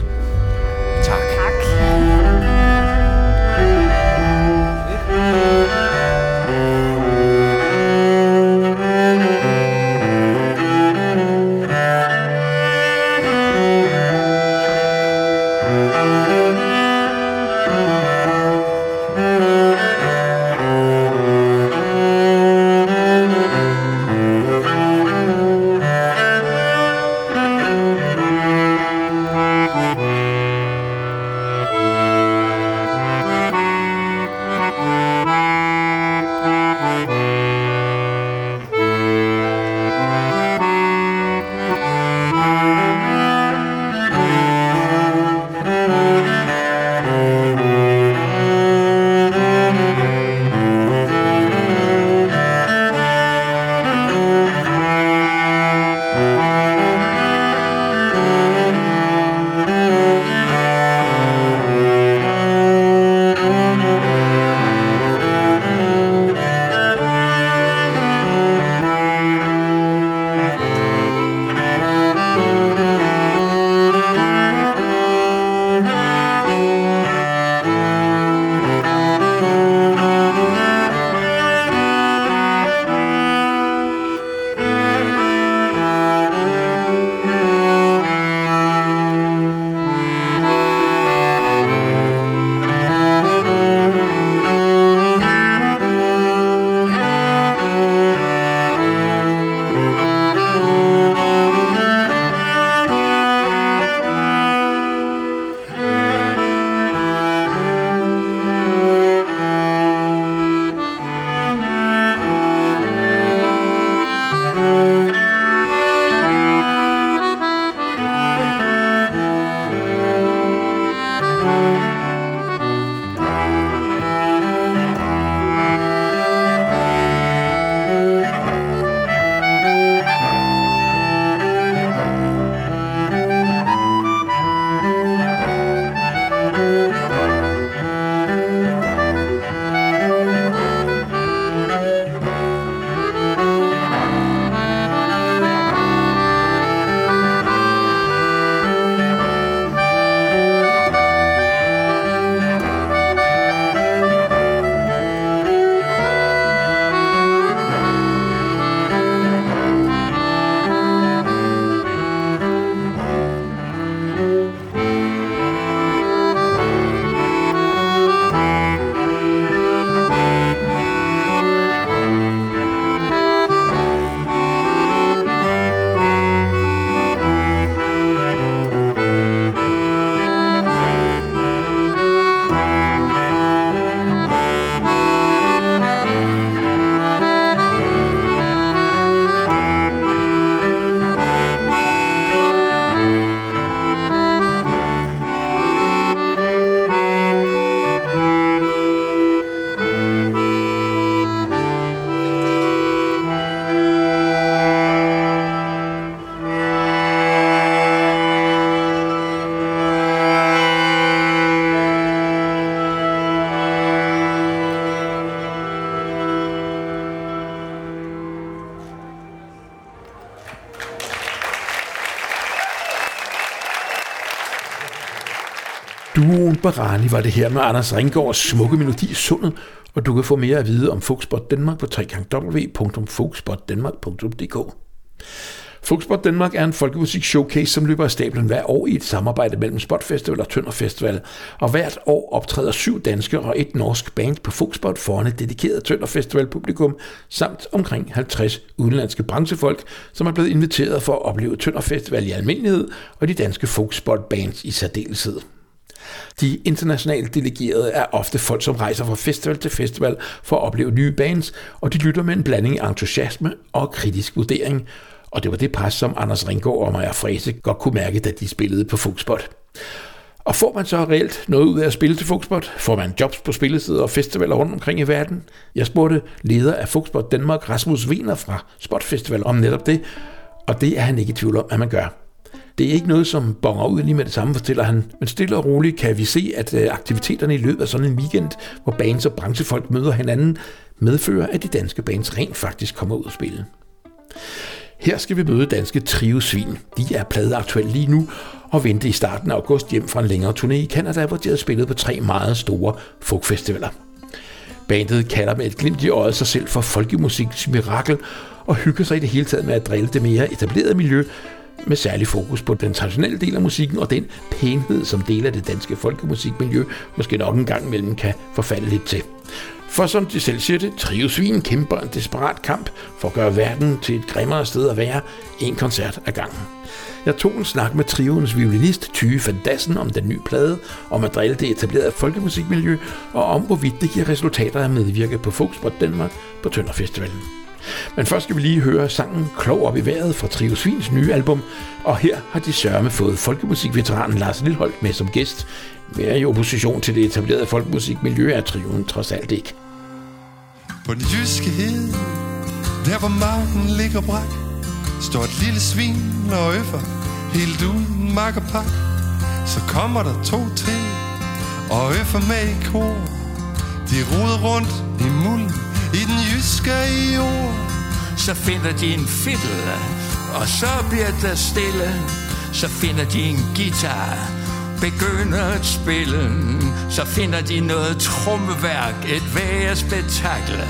Barani var det her med Anders Ringgaards smukke melodi Sundet, og du kan få mere at vide om Folkspot Danmark på www.folkspotdanmark.dk. Folkspot Danmark er en folkemusik showcase, som løber af stablen hver år i et samarbejde mellem Spot Festival og Tønder Festival. Og hvert år optræder syv danske og et norsk band på Folkspot foran et dedikeret Tønder Festival publikum, samt omkring 50 udenlandske branchefolk, som er blevet inviteret for at opleve Tønder Festival i almindelighed og de danske Folkspot bands i særdeleshed. De internationale delegerede er ofte folk, som rejser fra festival til festival for at opleve nye bands, og de lytter med en blanding af entusiasme og kritisk vurdering. Og det var det pres, som Anders Ringgaard og Maja Frese godt kunne mærke, da de spillede på Fugspot. Og får man så reelt noget ud af at spille til Fugspot? Får man jobs på spillesider og festivaler rundt omkring i verden? Jeg spurgte leder af Fugspot Danmark, Rasmus Wiener fra Spot Festival, om netop det, og det er han ikke i tvivl om, at man gør. Det er ikke noget, som bonger ud lige med det samme, fortæller han. Men stille og roligt kan vi se, at øh, aktiviteterne i løbet af sådan en weekend, hvor bands og branchefolk møder hinanden, medfører, at de danske bands rent faktisk kommer ud og spille. Her skal vi møde danske triosvin. De er pladeaktuelle lige nu og vendte i starten af august hjem fra en længere turné i Canada, hvor de havde spillet på tre meget store folkfestivaler. Bandet kalder med et glimt i øjet sig selv for folkemusikens mirakel og hygger sig i det hele taget med at drille det mere etablerede miljø, med særlig fokus på den traditionelle del af musikken og den pænhed, som del af det danske folkemusikmiljø måske nok en gang imellem kan forfalde lidt til. For som de selv siger det, Triosvin kæmper en desperat kamp for at gøre verden til et grimmere sted at være, en koncert ad gangen. Jeg tog en snak med trioens violinist Tyge Fandassen om den nye plade, om at drille det etablerede folkemusikmiljø, og om hvorvidt det giver resultater at medvirke på Folkspot Danmark på Tønder Festivalen. Men først skal vi lige høre sangen Klog op i vejret fra Trio Svins nye album, og her har de sørme fået folkemusikveteranen Lars Lilleholdt med som gæst. Mere i opposition til det etablerede folkemusikmiljø er trioen trods alt ikke. På den jyske hede, der hvor marken ligger brak, står et lille svin og øffer, helt uden mark og pak. Så kommer der to til, og øffer med i kor. De roder rundt i mulden, i den jyske jord. Så finder de en fiddle, og så bliver der stille. Så finder de en guitar, begynder at spille. Så finder de noget trommeværk, et værespektakel.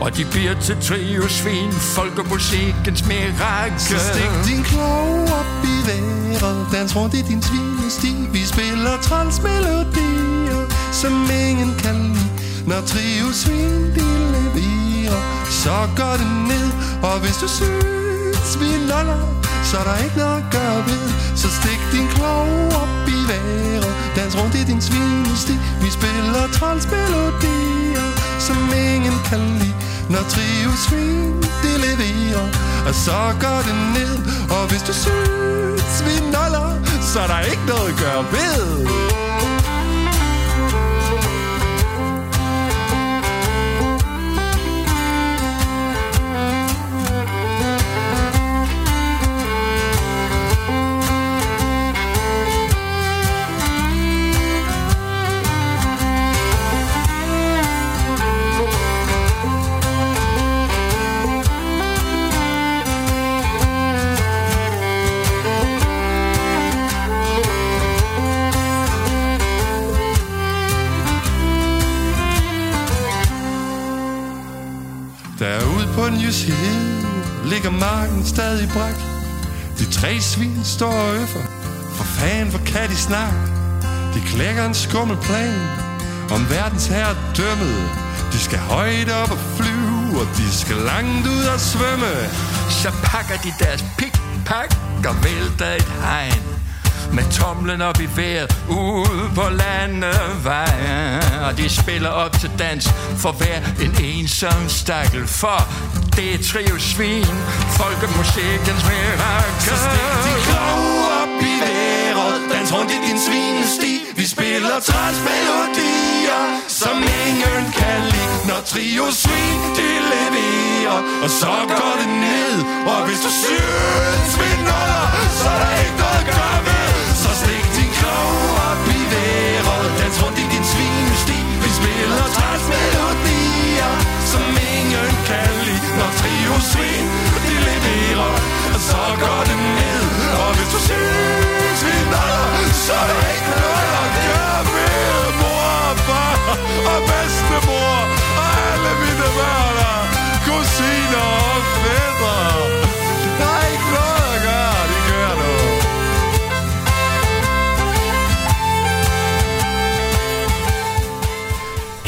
Og de bliver til trio svin, folkemusikkens mirakel. Så stik din klog op i vejret, dans rundt i din svinesti. Vi spiller transmelodier, som ingen kan lide. Når trio svin de leverer, så går det ned. Og hvis du synes, vi loller, så er der ikke noget at gøre ved. Så stik din klov op i vejret, dans rundt i din svinesti. Vi spiller transmelodier, som ingen kan lide. Når trio svin de leverer, og så går det ned. Og hvis du synes, vi noller, så er der ikke noget at gøre ved. Derude hede ligger marken stadig brak. De tre svin står og øffer, for fan, hvor kan de snakke? De klækker en skummel plan om verdens herre dømmet. De skal højt op og flyve, og de skal langt ud og svømme. Så pakker de deres pikpak og vælter et hegn. Med tomlen op i vejret ude på landevejen Og de spiller op til dans for hver en ensom stakkel For det er trio svin, folkemusikkens mirakel Så stik de klog op i vejret, dans rundt i din svinesti. Vi spiller transmelodier, som ingen kan lide. Når trio svin, de leverer, og så går det ned. Og hvis du synes, vi når så er der ikke noget at gøre. Så stik din klog op i vejret, dans rundt i din svinesti. Vi spiller transmelodier, som ingen kan lide. Når trio svin, de leverer, og så går det ned. Og hvis du synes, vi noller, så er der ikke noget at gøre ved. Mor og far og bedstemor og alle mine børn kusiner og fædre.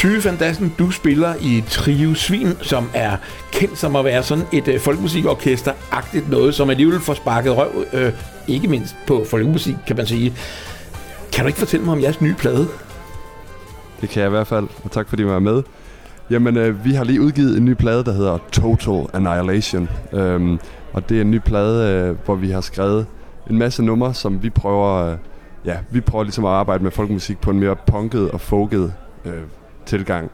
Tyve van du spiller i Trio Svin, som er kendt som at være sådan et øh, folkemusikorkester-agtigt noget, som alligevel får sparket røv, øh, ikke mindst på folkemusik, kan man sige. Kan du ikke fortælle mig om jeres nye plade? Det kan jeg i hvert fald, og tak fordi du var med. Jamen, øh, vi har lige udgivet en ny plade, der hedder Total Annihilation. Øhm, og det er en ny plade, øh, hvor vi har skrevet en masse numre, som vi prøver øh, ja, vi prøver ligesom at arbejde med folkemusik på en mere punket og folket øh, tilgang.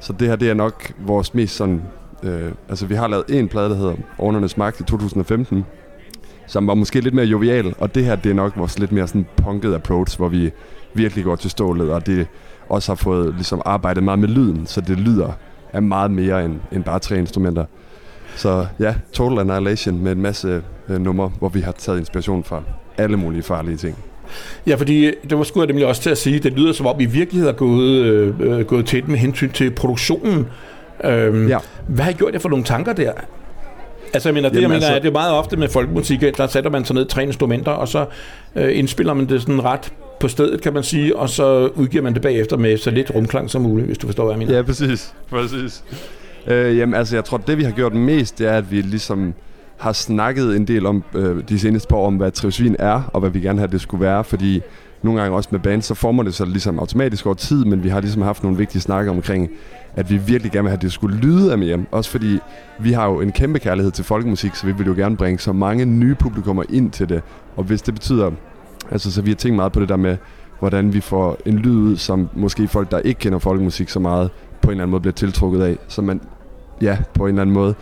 Så det her, det er nok vores mest sådan... Øh, altså, vi har lavet en plade, der hedder Ordnernes Magt i 2015, som var måske lidt mere jovial, og det her, det er nok vores lidt mere sådan punket approach, hvor vi virkelig går til stålet, og det også har fået ligesom arbejdet meget med lyden, så det lyder af meget mere end, end bare tre instrumenter. Så ja, Total Annihilation med en masse øh, numre, hvor vi har taget inspiration fra alle mulige farlige ting. Ja, fordi det var sgu jeg nemlig også til at sige, det lyder som om vi virkelig har gået, øh, øh, gået tæt med hensyn til produktionen. Øhm, ja. Hvad har I gjort jer for nogle tanker der? Altså, jeg mener, det, Jamen, jeg mener, altså... er, det er meget ofte med folkemusik, der sætter man sig ned tre instrumenter, og så øh, indspiller man det sådan ret på stedet, kan man sige, og så udgiver man det bagefter med så lidt rumklang som muligt, hvis du forstår, hvad jeg mener. Ja, præcis. præcis. Øh, jamen, altså, jeg tror, det vi har gjort mest, det er, at vi ligesom har snakket en del om øh, de seneste par år, om hvad trivsvin er, og hvad vi gerne have, det skulle være, fordi nogle gange også med band, så former det sig ligesom automatisk over tid, men vi har ligesom haft nogle vigtige snakker omkring, at vi virkelig gerne vil have, at det skulle lyde af mere. Også fordi vi har jo en kæmpe kærlighed til folkemusik, så vi vil jo gerne bringe så mange nye publikummer ind til det. Og hvis det betyder, altså så vi har tænkt meget på det der med, hvordan vi får en lyd ud, som måske folk, der ikke kender folkemusik så meget, på en eller anden måde bliver tiltrukket af. Så man, ja, på en eller anden måde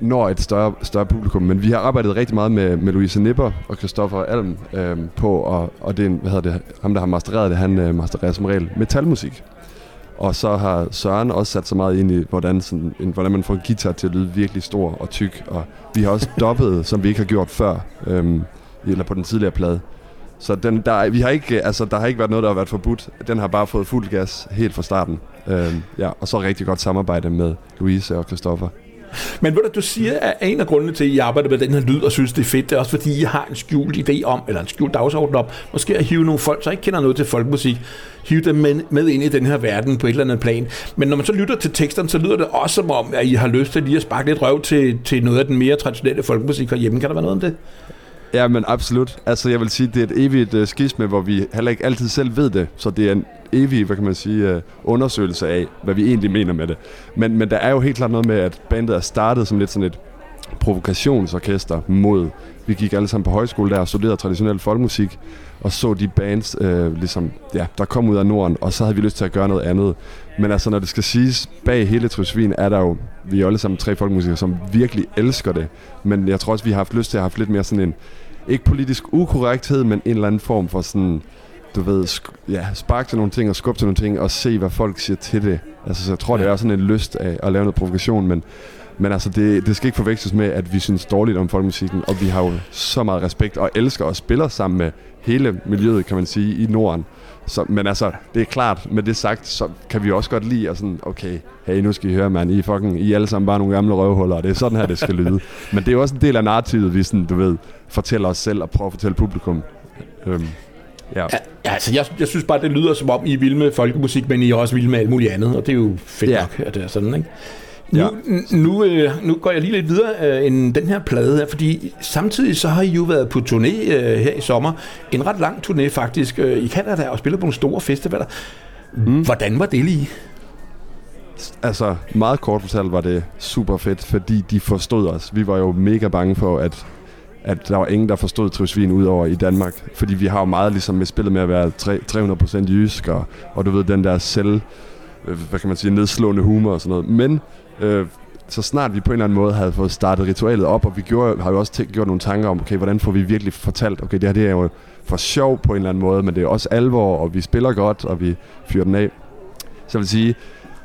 når et større, større publikum. Men vi har arbejdet rigtig meget med, med Louise Nipper og Christoffer Alm øh, på, og, og det er en, hvad hedder det, ham, der har mastereret det, han øh, mastererer som regel metalmusik. Og så har Søren også sat sig meget ind i, hvordan, sådan, en, hvordan man får en guitar til at lyde virkelig stor og tyk. Og vi har også <laughs> dobbet, som vi ikke har gjort før, øhm, eller på den tidligere plade. Så den, der, vi har ikke, altså, der har ikke været noget, der har været forbudt. Den har bare fået fuld gas helt fra starten. Øhm, ja, og så rigtig godt samarbejde med Louise og Christoffer. Men hvad du siger, at en af grundene til, at I arbejder med den her lyd og synes, det er fedt, det er også fordi, I har en skjult idé om, eller en skjult dagsorden om, måske at hive nogle folk, så ikke kender noget til folkemusik, hive dem med, med ind i den her verden på et eller andet plan. Men når man så lytter til teksterne, så lyder det også som om, at I har lyst til lige at sparke lidt røv til, til noget af den mere traditionelle folkemusik herhjemme. Kan der være noget om det? Ja, men absolut. Altså, jeg vil sige, det er et evigt uh, skisme, hvor vi heller ikke altid selv ved det. Så det er en evige, hvad kan man sige, øh, undersøgelse af, hvad vi egentlig mener med det. Men, men der er jo helt klart noget med, at bandet er startet som lidt sådan et provokationsorkester mod... Vi gik alle sammen på højskole der og studerede traditionel folkemusik, og så de bands, øh, ligesom, ja, der kom ud af Norden, og så havde vi lyst til at gøre noget andet. Men altså, når det skal siges, bag hele Trysvin er der jo, vi er alle sammen tre folkemusikere, som virkelig elsker det. Men jeg tror også, vi har haft lyst til at have lidt mere sådan en, ikke politisk ukorrekthed, men en eller anden form for sådan, du ved, sk- ja, spark til nogle ting og skub til nogle ting og se, hvad folk siger til det. Altså, så jeg tror, ja. det er sådan en lyst af at lave noget provokation, men, men altså, det, det skal ikke forveksles med, at vi synes dårligt om folkemusikken, og vi har jo så meget respekt og elsker og spiller sammen med hele miljøet, kan man sige, i Norden. Så, men altså, det er klart, med det sagt, så kan vi også godt lide, og sådan, okay, hey, nu skal I høre, man, I, fucking, I alle sammen bare nogle gamle røvhuller, og det er sådan her, det skal lyde. <laughs> men det er jo også en del af narrativet, vi sådan, du ved, fortæller os selv og prøver at fortælle publikum. Øhm, ja. ja. altså, jeg, jeg synes bare, det lyder som om, I er vilde med folkemusik, men I er også vilde med alt muligt andet, og det er jo fedt ja. nok, at det er sådan, ikke? Ja. Nu, nu, øh, nu går jeg lige lidt videre øh, end den her plade her, fordi samtidig så har I jo været på turné øh, her i sommer. En ret lang turné faktisk øh, i Canada og spillet på nogle store festivaler. Mm. Hvordan var det lige? Altså, meget kort fortalt var det super fedt, fordi de forstod os. Vi var jo mega bange for, at at der var ingen, der forstod Trivsvin ud over i Danmark. Fordi vi har jo meget ligesom med spillet med at være 300% jysk, og, og du ved, den der selv, øh, hvad kan man sige, nedslående humor og sådan noget. Men øh, så snart vi på en eller anden måde havde fået startet ritualet op, og vi gjorde, har jo også tænkt, gjort nogle tanker om, okay, hvordan får vi virkelig fortalt, okay, det her det er jo for sjov på en eller anden måde, men det er også alvor, og vi spiller godt, og vi fyrer den af. Så jeg vil sige,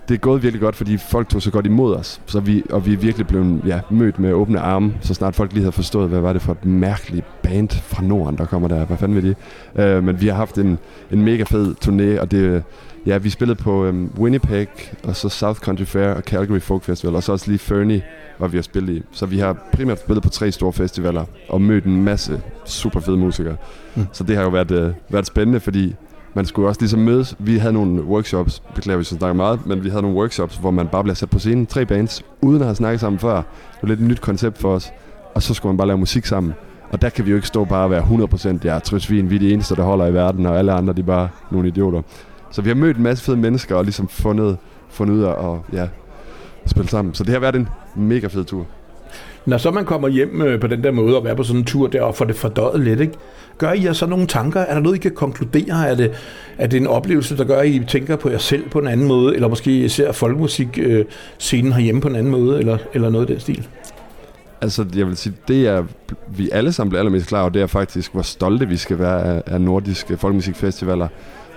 det er gået virkelig godt, fordi folk tog så godt imod os. Så vi, og vi er virkelig blevet ja, mødt med åbne arme, så snart folk lige havde forstået, hvad var det for et mærkeligt band fra Norden, der kommer der. Hvad fanden vil de? Uh, men vi har haft en, en mega fed turné, og det, ja, vi spillede på um, Winnipeg, og så South Country Fair og Calgary Folk Festival, og så også lige Fernie, hvor vi har spillet i. Så vi har primært spillet på tre store festivaler, og mødt en masse super fede musikere. Mm. Så det har jo været, uh, været spændende, fordi man skulle også ligesom mødes. Vi havde nogle workshops, beklager hvis jeg snakker meget, men vi havde nogle workshops, hvor man bare blev sat på scenen, tre bands, uden at have snakket sammen før. Det var lidt et nyt koncept for os. Og så skulle man bare lave musik sammen. Og der kan vi jo ikke stå bare og være 100% ja, trøsvin, vi er de eneste, der holder i verden, og alle andre, de er bare nogle idioter. Så vi har mødt en masse fede mennesker og ligesom fundet, fundet ud af at ja, spille sammen. Så det har været en mega fed tur. Når så man kommer hjem øh, på den der måde og være på sådan en tur der og får det fordøjet lidt, ikke? gør I jer så nogle tanker? Er der noget, I kan konkludere? Er det, er det en oplevelse, der gør, at I tænker på jer selv på en anden måde? Eller måske ser folkemusik øh, scenen herhjemme på en anden måde? Eller, eller noget af den stil? Altså, jeg vil sige, det er vi alle sammen bliver allermest klar over, det er faktisk, hvor stolte vi skal være af, af nordiske folkemusikfestivaler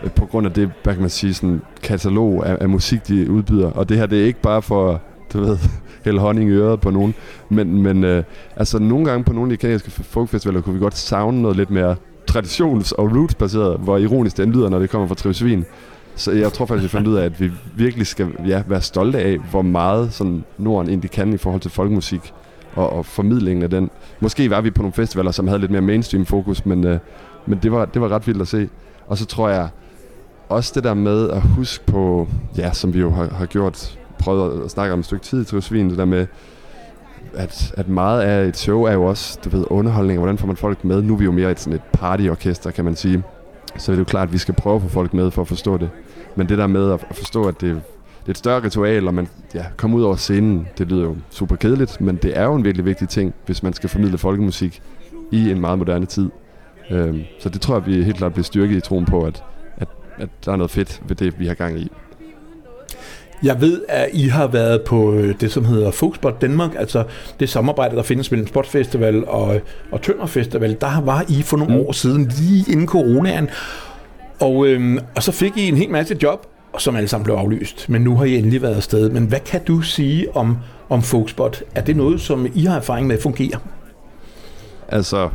øh, på grund af det, hvad kan man sige, sådan katalog af, af musik, de udbyder. Og det her, det er ikke bare for, du ved, hælde honning i øret på nogen, men, men øh, altså nogle gange på nogle af de kanadiske folkfestivaler kunne vi godt savne noget lidt mere traditions- og roots-baseret, hvor ironisk det lyder, når det kommer fra Trivsvin. Så jeg tror faktisk, vi fandt ud af, at vi virkelig skal ja, være stolte af, hvor meget sådan Norden egentlig kan i forhold til folkemusik og, og formidlingen af den. Måske var vi på nogle festivaler, som havde lidt mere mainstream fokus, men, øh, men det, var, det var ret vildt at se. Og så tror jeg også det der med at huske på, ja, som vi jo har, har gjort, prøvet at snakke om et stykke tid i Trivsvin, det der med, at, at meget af et show er jo også, du ved, underholdning, og hvordan får man folk med. Nu er vi jo mere et, sådan et partyorkester, kan man sige. Så det er jo klart, at vi skal prøve at få folk med for at forstå det. Men det der med at forstå, at det, det er et større ritual, og man ja, kommer ud over scenen, det lyder jo super kedeligt, men det er jo en virkelig vigtig ting, hvis man skal formidle folkemusik i en meget moderne tid. Øhm, så det tror jeg, vi helt klart bliver styrket i troen på, at, at, at der er noget fedt ved det, vi har gang i. Jeg ved, at I har været på øh, det, som hedder Folkspot Danmark, altså det samarbejde, der findes mellem Sportfestival og, og Tønder Festival. Der var I for nogle mm. år siden, lige inden coronaen. Og, øhm, og så fik I en hel masse job, som alle sammen blev aflyst. Men nu har I endelig været afsted. Men hvad kan du sige om, om Folkspot? Er det noget, som I har erfaring med fungerer? Altså,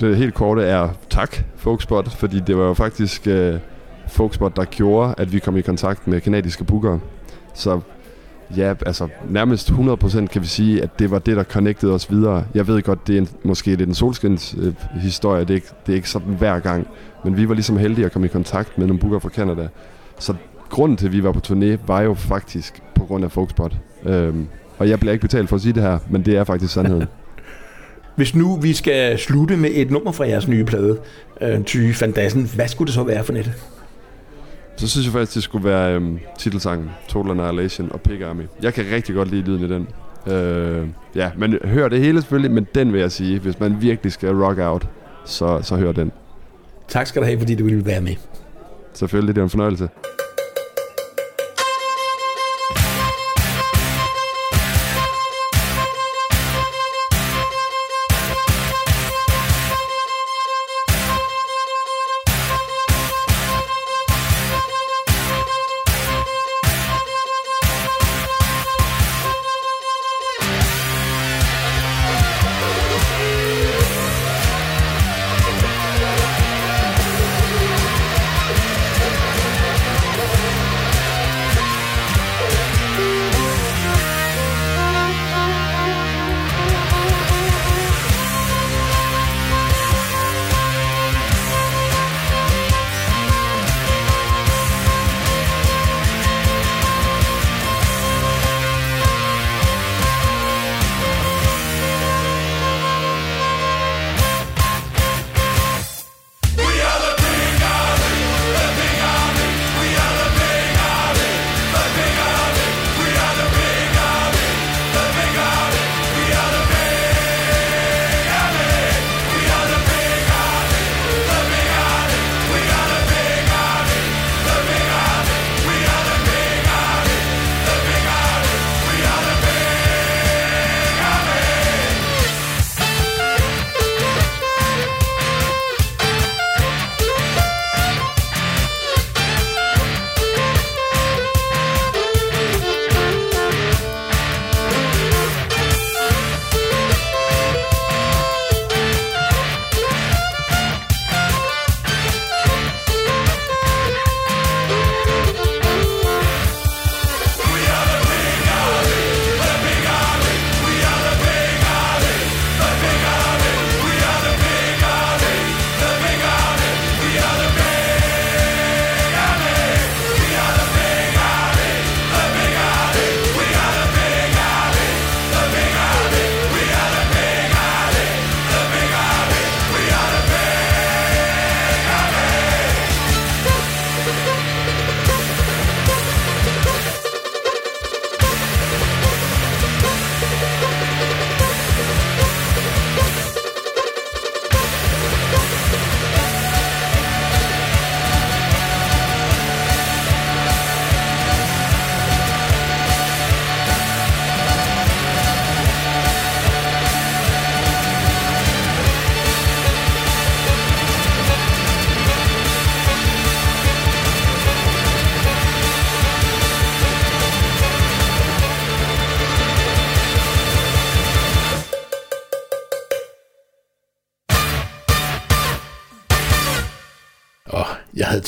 det helt korte er tak, Folkspot, fordi det var jo faktisk... Øh Folkspot, der gjorde, at vi kom i kontakt med kanadiske bookere. Så ja, altså nærmest 100% kan vi sige, at det var det, der connectede os videre. Jeg ved godt, det er en, måske lidt en solskins øh, historie, det er, ikke, det er ikke sådan hver gang, men vi var ligesom heldige at komme i kontakt med nogle bookere fra Canada. Så grunden til, at vi var på turné, var jo faktisk på grund af Folkspot. Øhm, og jeg bliver ikke betalt for at sige det her, men det er faktisk sandheden. <laughs> Hvis nu vi skal slutte med et nummer fra jeres nye plade, øh, Ty Van Dassen, hvad skulle det så være for net? Så synes jeg faktisk, det skulle være øhm, titelsangen Total Annihilation og Pig Army. Jeg kan rigtig godt lide lyden i den. Øh, ja, men hør det hele selvfølgelig, men den vil jeg sige, hvis man virkelig skal rock out, så, så hør den. Tak skal du have, fordi du ville være med. Selvfølgelig, det er en fornøjelse.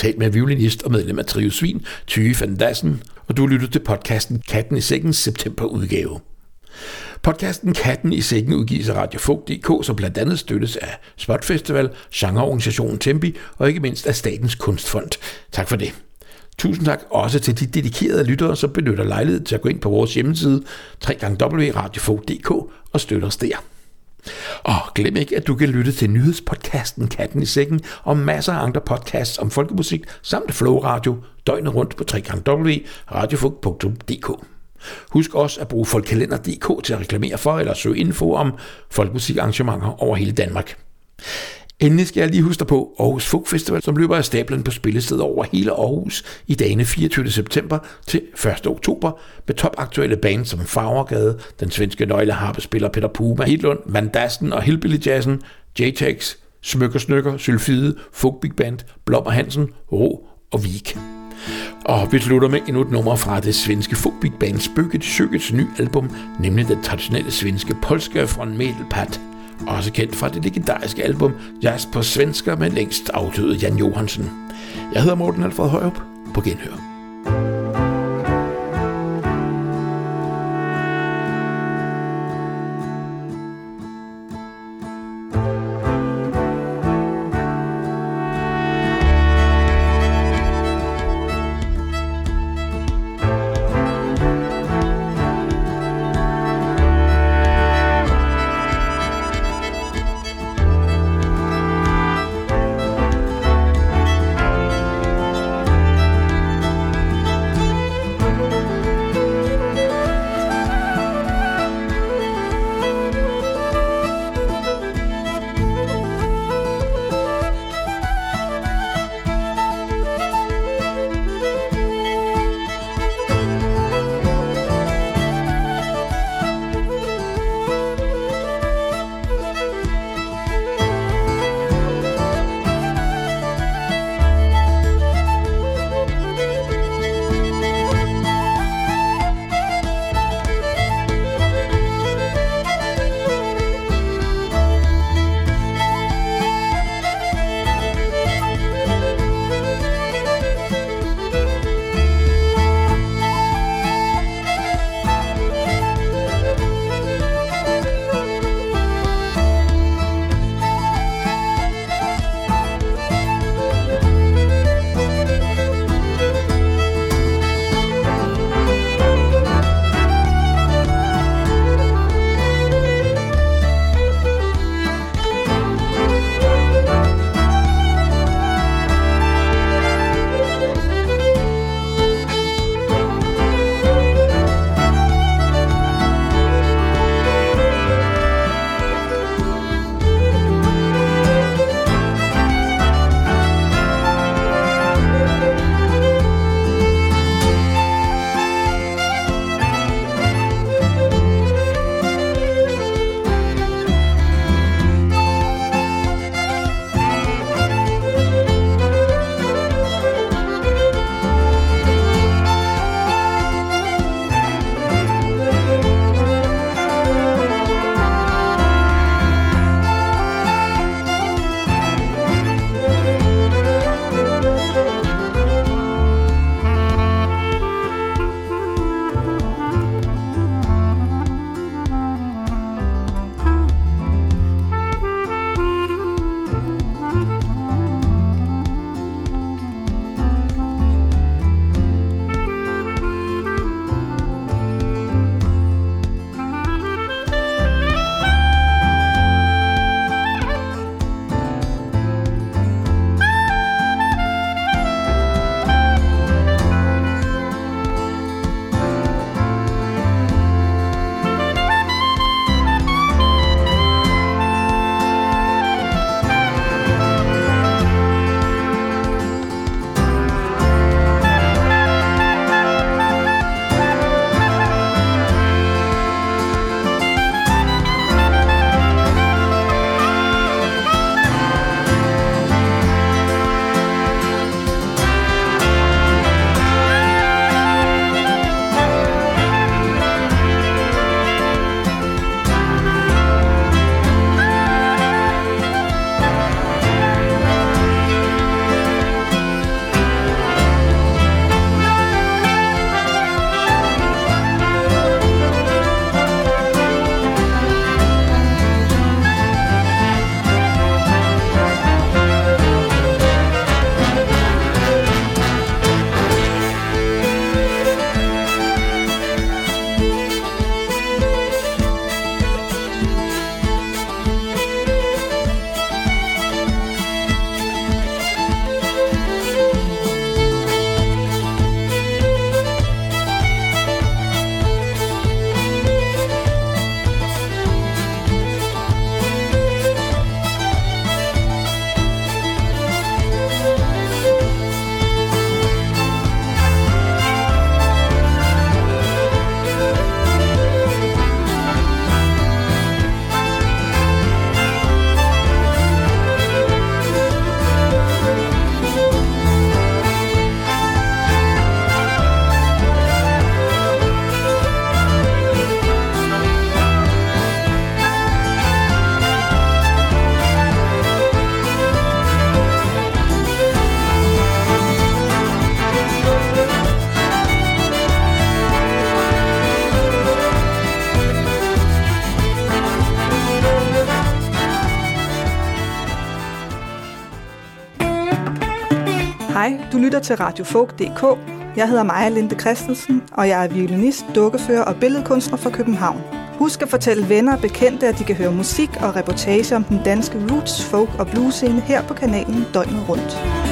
Talt med violinist og medlem af Trio Svin, Tyge van Dassen, og du lyttede til podcasten Katten i Sækkens septemberudgave. Podcasten Katten i Sækken udgives af Radiofog.dk, som blandt andet støttes af Spot Festival, genreorganisationen Tempi og ikke mindst af Statens Kunstfond. Tak for det. Tusind tak også til de dedikerede lyttere, som benytter lejligheden til at gå ind på vores hjemmeside www.radiofog.dk og støtte os der. Og glem ikke, at du kan lytte til nyhedspodcasten Katten i Sækken og masser af andre podcasts om folkemusik samt Flow Radio døgnet rundt på www.radiofunk.dk. Husk også at bruge folkkalender.dk til at reklamere for eller søge info om folkemusikarrangementer over hele Danmark. Endelig skal jeg lige huske dig på Aarhus Folk Festival, som løber af stablen på spillesteder over hele Aarhus i dagene 24. september til 1. oktober med topaktuelle bands som Farvergade, den svenske nøgleharpespiller Peter Puma, Hitlund, Mandasten og Hillbilly Jazzen, J-Tex, Smykker Snykker, Sylfide, Folk Big Band, Blom og Hansen, Ro og Vik. Og vi slutter med endnu et nummer fra det svenske folk big band Spøget Søgets nye album, nemlig den traditionelle svenske polska fra Medelpad også kendt fra det legendariske album Jazz på svensker med længst afdøde Jan Johansen. Jeg hedder Morten Alfred Højrup. På genhør. thank you lytter til radiofolk.dk. Jeg hedder Maja Linde Christensen, og jeg er violinist, dukkefører og billedkunstner fra København. Husk at fortælle venner og bekendte, at de kan høre musik og reportage om den danske roots, folk og blues scene her på kanalen døgnet rundt.